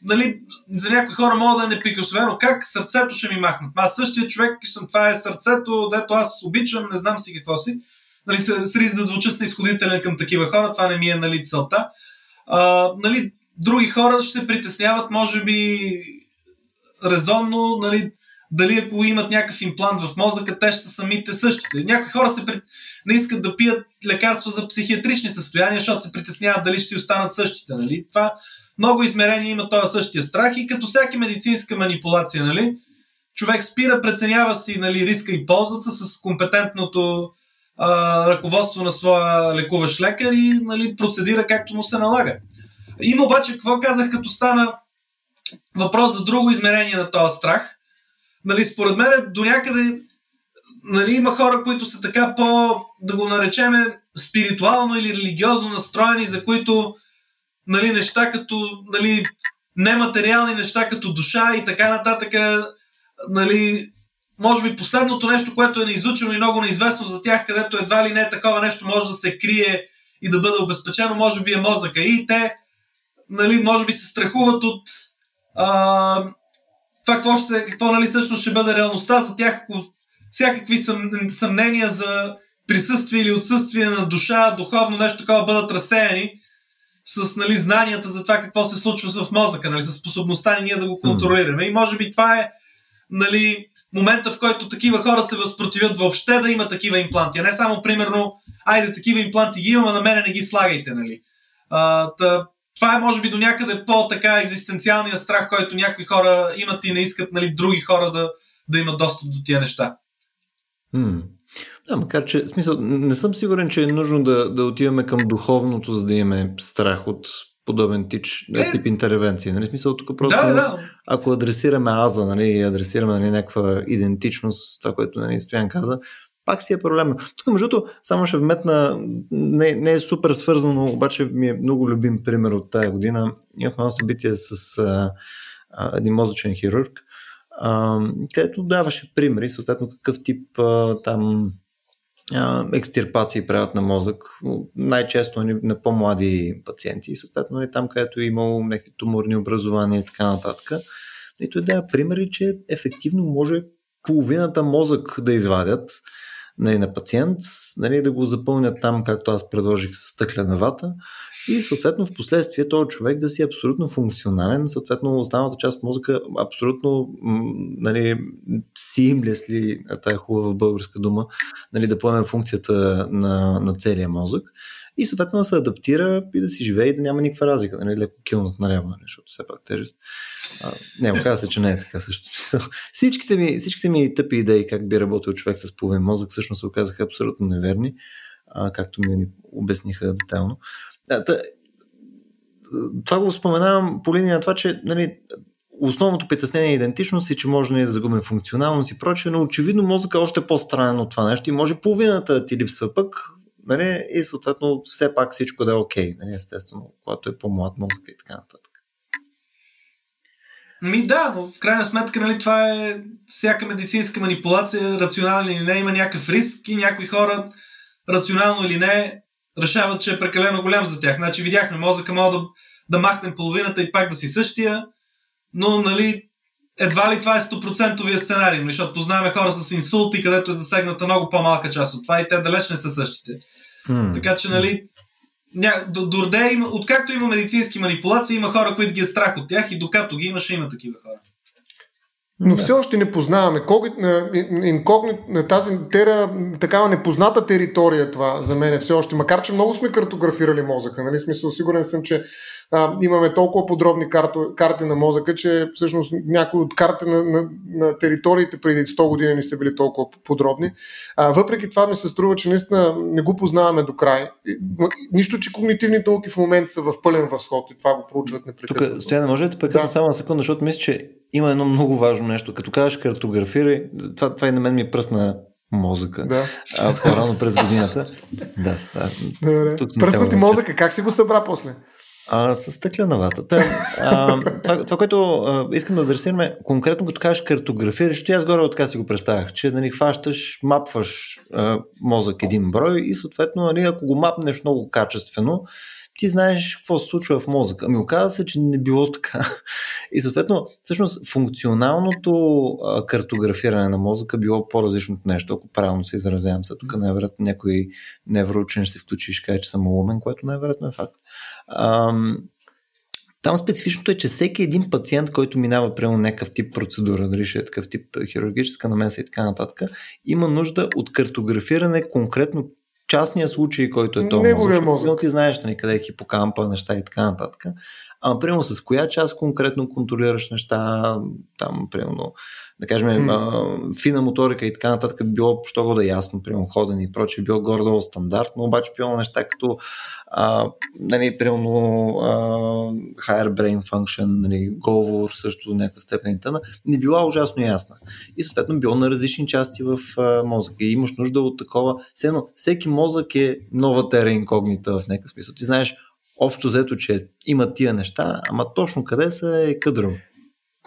Нали, за някои хора мога да е неприкосновено. Как сърцето ще ми махнат? Аз същия човек съм, това е сърцето, дето аз обичам, не знам си какво си нали, с риск да звуча снисходителен към такива хора, това не ми е нали, целта. А, нали, други хора ще се притесняват, може би, резонно, нали, дали ако имат някакъв имплант в мозъка, те ще са самите същите. Някои хора се при... не искат да пият лекарства за психиатрични състояния, защото се притесняват дали ще си останат същите. Нали? Това много измерения има този същия страх и като всяка медицинска манипулация, нали, човек спира, преценява си нали, риска и ползата с компетентното ръководство на своя лекуващ лекар и нали, процедира както му се налага. Има обаче, какво казах, като стана въпрос за друго измерение на този страх. Нали, според мен до някъде нали, има хора, които са така по, да го наречеме, спиритуално или религиозно настроени, за които нали, неща като нали, нематериални неща като душа и така нататък, нали, може би последното нещо, което е неизучено и много неизвестно за тях, където едва ли не такова нещо може да се крие и да бъде обезпечено, може би е мозъка. И те, нали, може би се страхуват от а, това какво, ще, какво нали, всъщност ще бъде реалността за тях, ако всякакви съм, съмнения за присъствие или отсъствие на душа, духовно нещо такова бъдат разсеяни с нали, знанията за това какво се случва в мозъка, нали, с способността ни ние да го контролираме. И може би това е нали, момента, в който такива хора се възпротивят въобще да има такива импланти. А не само, примерно, айде, такива импланти ги имам, а на мене не ги слагайте. Нали. А, та, това е, може би, до някъде по-така екзистенциалния страх, който някои хора имат и не искат нали, други хора да, да имат достъп до тия неща. Hmm. Да, макар че, смисъл, не съм сигурен, че е нужно да, да отиваме към духовното, за да имаме страх от подобен тич, е, тип интервенции. Нали? Смисъл, тук просто, да, да. ако адресираме аза, нали, и адресираме нали, някаква идентичност, това, което нали, Стоян каза, пак си е проблема. Тук, между другото, само ще вметна, не, не е супер свързано, обаче ми е много любим пример от тая година. Имахме едно събитие с а, а, един мозъчен хирург, а, където даваше примери, съответно какъв тип а, там екстирпации правят на мозък, най-често на, по-млади пациенти, съответно и там, където е имало някакви туморни образования и така нататък. И той дава примери, че ефективно може половината мозък да извадят, нали, на пациент, нали, да го запълнят там, както аз предложих с стъклена вата и съответно в последствие този човек да си е абсолютно функционален, съответно останалата част от мозъка абсолютно нали, seamlessly, тая хубава българска дума, нали, да поемем функцията на, на целия мозък и съответно да се адаптира и да си живее и да няма никаква разлика, нали, леко килнат наляво, нали, защото все пак тежест. А, не, оказва се, че не е така също. Всичките ми, всичките ми тъпи идеи как би работил човек с половин мозък всъщност се оказаха абсолютно неверни, а, както ми обясниха детайлно. Това го споменавам по линия на това, че нали, основното притеснение е идентичност и че може нали, да загубим функционалност и прочее, но очевидно мозъка е още по-странен от това нещо и може половината ти липсва пък нали, и съответно все пак всичко да е окей, нали, естествено, когато е по-млад мозък и така нататък. Ми да, но в крайна сметка нали, това е всяка медицинска манипулация, рационална или не, има някакъв риск и някои хора, рационално или не, решават, че е прекалено голям за тях. Значи видяхме мозъка, мога да, да махнем половината и пак да си същия, но нали, едва ли това е 100% сценарий, нали, защото познаваме хора с инсулти, където е засегната много по-малка част от това и те далеч не са същите. Mm. Така че, нали, ня, до, дорде има, откакто има медицински манипулации, има хора, които ги е страх от тях и докато ги имаше, има такива хора. Но все още не познаваме. на тази тера, такава непозната територия това за мен е все още. Макар, че много сме картографирали мозъка. Нали? Смисъл, сигурен съм, че а, имаме толкова подробни карто, карти на мозъка, че всъщност някои от карти на, на, на териториите преди 100 години не са били толкова подробни. А, въпреки това ми се струва, че наистина не го познаваме до край. Нищо, че когнитивните науки в момента са в пълен възход и това го проучват непрекъснато. Тук, Стояне, може да прекъсна да. само на секунда, защото мисля, че има едно много важно нещо. Като кажеш картографирай, това, това и на мен ми пръсна мозъка. Да. А, по-рано през годината. да, да. Добре. Пръсна ти мозъка, как си го събра после? А, с стъкленавата. Та, а, това, това, което а, искам да адресираме, конкретно като кажеш картографираш, аз горе така си го представях, че нали, хващаш, мапваш а, мозък един брой и съответно, нали, ако го мапнеш много качествено, ти знаеш какво се случва в мозъка. Ами оказа се, че не било така. И съответно, всъщност, функционалното а, картографиране на мозъка било по-различно от нещо, ако правилно се изразявам. Сега тук най-вероятно някой невроучен ще се включи и ще каже, че съм умен, което най-вероятно е факт. Ам, там специфичното е, че всеки един пациент, който минава прямо някакъв тип процедура, дали ще е такъв тип хирургическа намеса и така нататък, има нужда от картографиране конкретно частния случай, който е този мозък. мозък. Ти знаеш нали, къде е хипокампа, неща и така нататък. А, примерно с коя част конкретно контролираш неща, там, примерно, да кажем, mm. а, фина моторика и така нататък било, що го да е ясно, примерно ходене и прочее, било горе-долу стандартно, обаче било неща като а, нали, примерно а, higher brain function, нали, говор също до някаква степен и тъна, не била ужасно ясна. И съответно било на различни части в а, мозъка. И имаш нужда от такова. Все всеки мозък е нова тера инкогнита в някакъв смисъл. Ти знаеш общо взето, че има тия неща, ама точно къде са е къдро.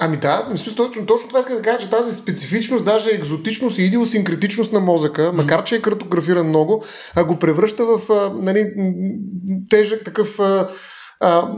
Ами да, мисля, точно, точно това иска да кажа, че тази специфичност, даже екзотичност и идиосинкретичност на мозъка, mm. макар че е картографиран много, а го превръща в а, нали, тежък такъв, а, а,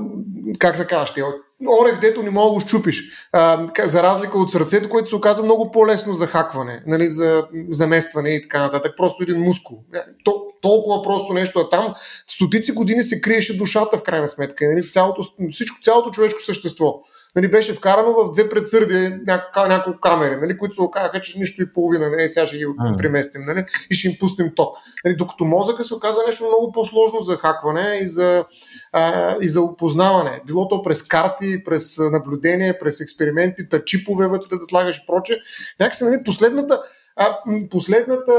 как се казва, орех, дето не мога да го щупиш. А, за разлика от сърцето, което се оказа много по-лесно за хакване, нали, за заместване и така нататък. Просто един мускул. То, толкова просто нещо, а там стотици години се криеше душата в крайна сметка. Нали, цялото, всичко, цялото човешко същество нали, беше вкарано в две предсърдия няко, няколко камери, нали, които се оказаха, че нищо и половина, нали, сега ще ги преместим нали, и ще им пустим ток. Нали, докато мозъка се оказа нещо много по-сложно за хакване и за, а, и за опознаване. Било то през карти, през наблюдение, през експерименти, чипове вътре да слагаш и проче. Някакси нали, последната, а, последната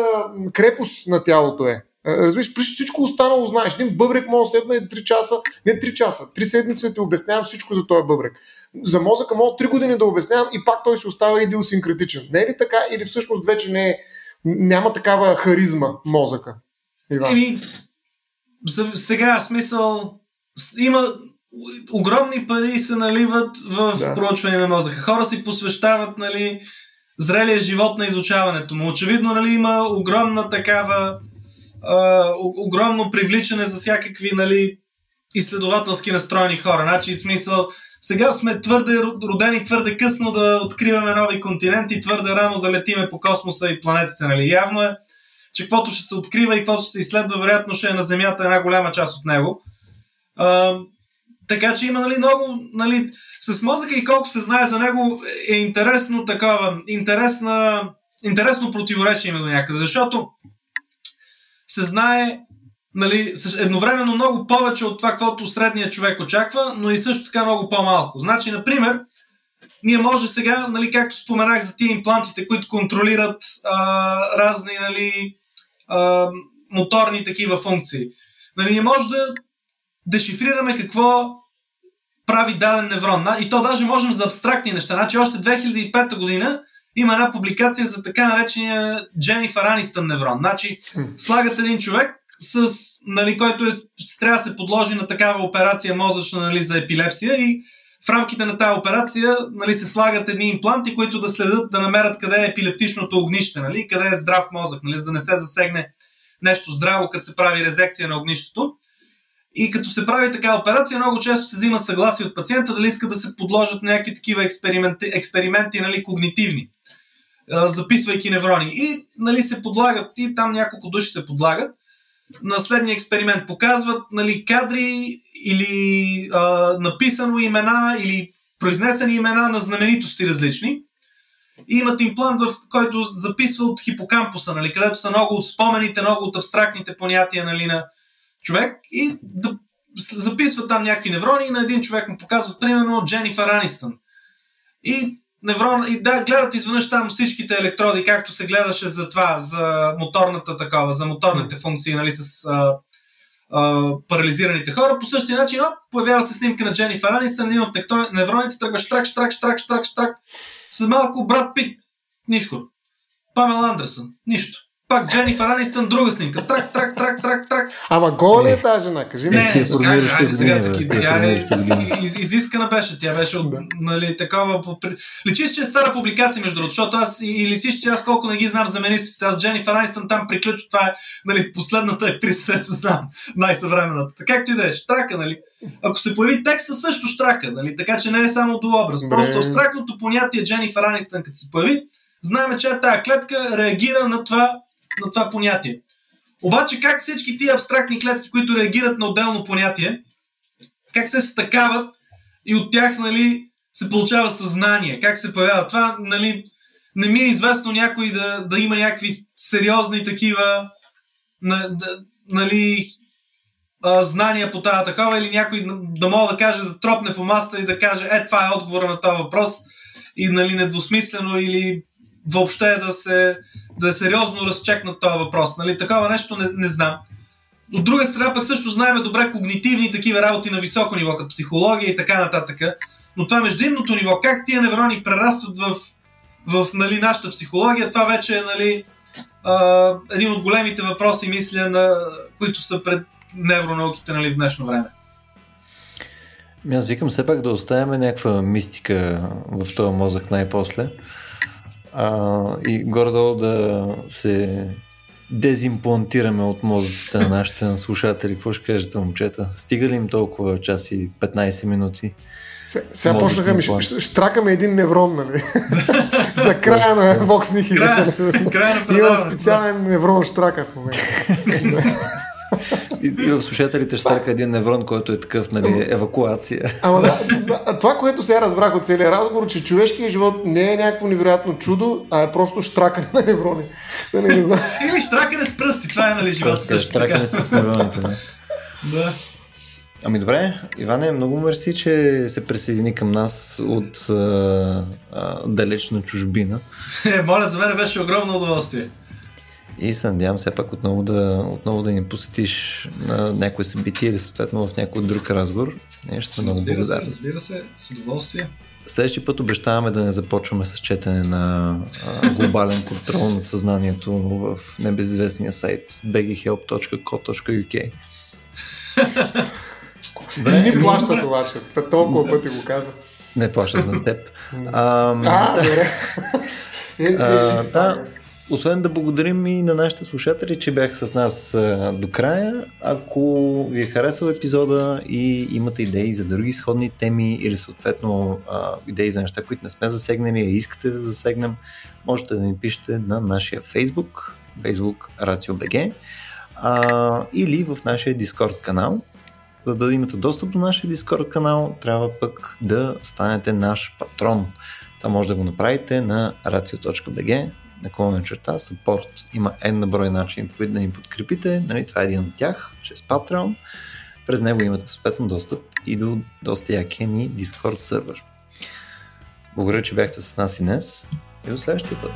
крепост на тялото е. Разбираш, при всичко останало знаеш. Един бъбрек може да седна 3 часа, не 3 часа, 3 седмици да ти обяснявам всичко за този бъбрек. За мозъка мога 3 години да обяснявам и пак той се остава идиосинкретичен. Не е ли така или всъщност вече не е, няма такава харизма мозъка? Иван? Еми, сега смисъл има огромни пари се наливат в да. проучване на мозъка. Хора си посвещават нали, зрелия живот на изучаването му. Очевидно нали, има огромна такава а, огромно привличане за всякакви нали, изследователски настроени хора. Значи, в смисъл, сега сме твърде родени твърде късно да откриваме нови континенти, твърде рано да летиме по космоса и планетите. Нали? Явно е, че каквото ще се открива и каквото ще се изследва, вероятно ще е на Земята една голяма част от него. А, така че има нали, много. Нали, с мозъка и колко се знае за него е интересно такова, интересна, интересно противоречие има до някъде, защото се знае нали, едновременно много повече от това, което средният човек очаква, но и също така много по-малко. Значи, например, ние може сега, нали, както споменах за тия имплантите, които контролират а, разни нали, а, моторни такива функции, нали, ние може да дешифрираме какво прави даден неврон. И то даже можем за абстрактни неща. Значи още 2005 година има една публикация за така наречения Дженифър Анистън неврон. Значи, слагат един човек, с, нали, който е, трябва да се подложи на такава операция мозъчна нали, за епилепсия и в рамките на тази операция нали, се слагат едни импланти, които да следят да намерят къде е епилептичното огнище, нали, къде е здрав мозък, нали, за да не се засегне нещо здраво, като се прави резекция на огнището. И като се прави така операция, много често се взима съгласие от пациента дали иска да се подложат някакви такива експерименти, експерименти нали, когнитивни записвайки неврони. И нали, се подлагат, и там няколко души се подлагат. На следния експеримент показват нали, кадри или а, написано имена или произнесени имена на знаменитости различни. И имат имплант, в който записва от хипокампуса, нали, където са много от спомените, много от абстрактните понятия нали, на човек. И да записват там някакви неврони и на един човек му показват, примерно, Дженифър Анистън. И неврон, и да, гледат изведнъж там всичките електроди, както се гледаше за това, за моторната такава, за моторните функции, нали, с а, а, парализираните хора. По същия начин, но, появява се снимка на Дженифър Анистън, един от невроните тръгва штрак, штрак, штрак, штрак, штрак. След малко брат Пит, нищо. Памел Андерсън, нищо пак Дженифър Анистън, друга снимка. Трак, трак, трак, трак, трак. Ама гола ли е тази жена? Кажи ми. Не, не, айде сега таки. Тя е из, изискана беше. Тя беше от, нали, такова. Личиш, че е стара публикация, между другото, защото аз или си, че аз колко не ги знам знаменитостите. Аз Дженифър Анистън там приключва. Това е нали, последната актриса, ето знам. Най-съвременната. Така както и да е. Штрака, нали. Ако се появи текста, също штрака, нали? Така че не е само до образ. Просто абстрактното понятие Дженифър Анистън, като се появи, знаем, че тази клетка реагира на това на това понятие. Обаче как всички тия абстрактни клетки, които реагират на отделно понятие, как се стъкават и от тях нали, се получава съзнание, как се появява това, нали, не ми е известно някой да, да има някакви сериозни такива на, да, нали, а, знания по тази такава или някой да мога да каже да тропне по маста и да каже е това е отговора на този въпрос и нали, недвусмислено или въобще да се да е сериозно разчекнат този въпрос. Нали? Такова нещо не, не знам. От друга страна пък също знаем добре когнитивни такива работи на високо ниво, като психология и така нататък. Но това междинното ниво, как тия неврони прерастват в, в нали, нашата психология, това вече е нали, а, един от големите въпроси, мисля, на, които са пред невронауките нали, в днешно време. Ами аз викам все пак да оставяме някаква мистика в този мозък най-после а, и гордо да се дезимплантираме от мозъците на нашите слушатели. Какво ще кажете, момчета? Стига ли им толкова час и 15 минути? Сега почнаха ми, ще, штракаме един неврон, нали? За края на Vox Nihil. Края, края на специален неврон штрака в момента. И, и в слушателите ще така един неврон, който е такъв, нали, евакуация. Ама да, да, това, което сега разбрах от целия разговор, че човешкият живот не е някакво невероятно чудо, а е просто штракане на неврони. Да не знам. Или штракане с пръсти, това е нали живот също. Штракане с невроните, да. да. Ами добре, Иване, много мерси, че се присъедини към нас от а, а, далечна чужбина. Е, моля, за мен беше огромно удоволствие. И се надявам все пак отново да, отново да ни посетиш на някое събитие или съответно в някой друг разговор. Сме много Разбира се, благодарни. разбира се, с удоволствие. Следващия път обещаваме да не започваме с четене на а, глобален контрол над съзнанието в небезизвестния сайт beghelp.co.uk Не ни плащат обаче. Това толкова пъти го казвам. Не плащат на теб. А, А, добре. Е, е, А, е, да, освен да благодарим и на нашите слушатели, че бяха с нас до края. Ако ви е харесал епизода и имате идеи за други сходни теми или съответно идеи за неща, които не сме засегнали и искате да засегнем, можете да ни пишете на нашия Facebook, Facebook RACIO.BG а, или в нашия Discord канал. За да имате достъп до нашия Discord канал, трябва пък да станете наш патрон. Това може да го направите на racio.bg наклонна черта, support. Има една брой начини, по които да ни подкрепите. Нали, това е един от тях, чрез Patreon. През него имате съответно достъп и до доста якия ни Discord сервер. Благодаря, че бяхте с нас и днес и до следващия път.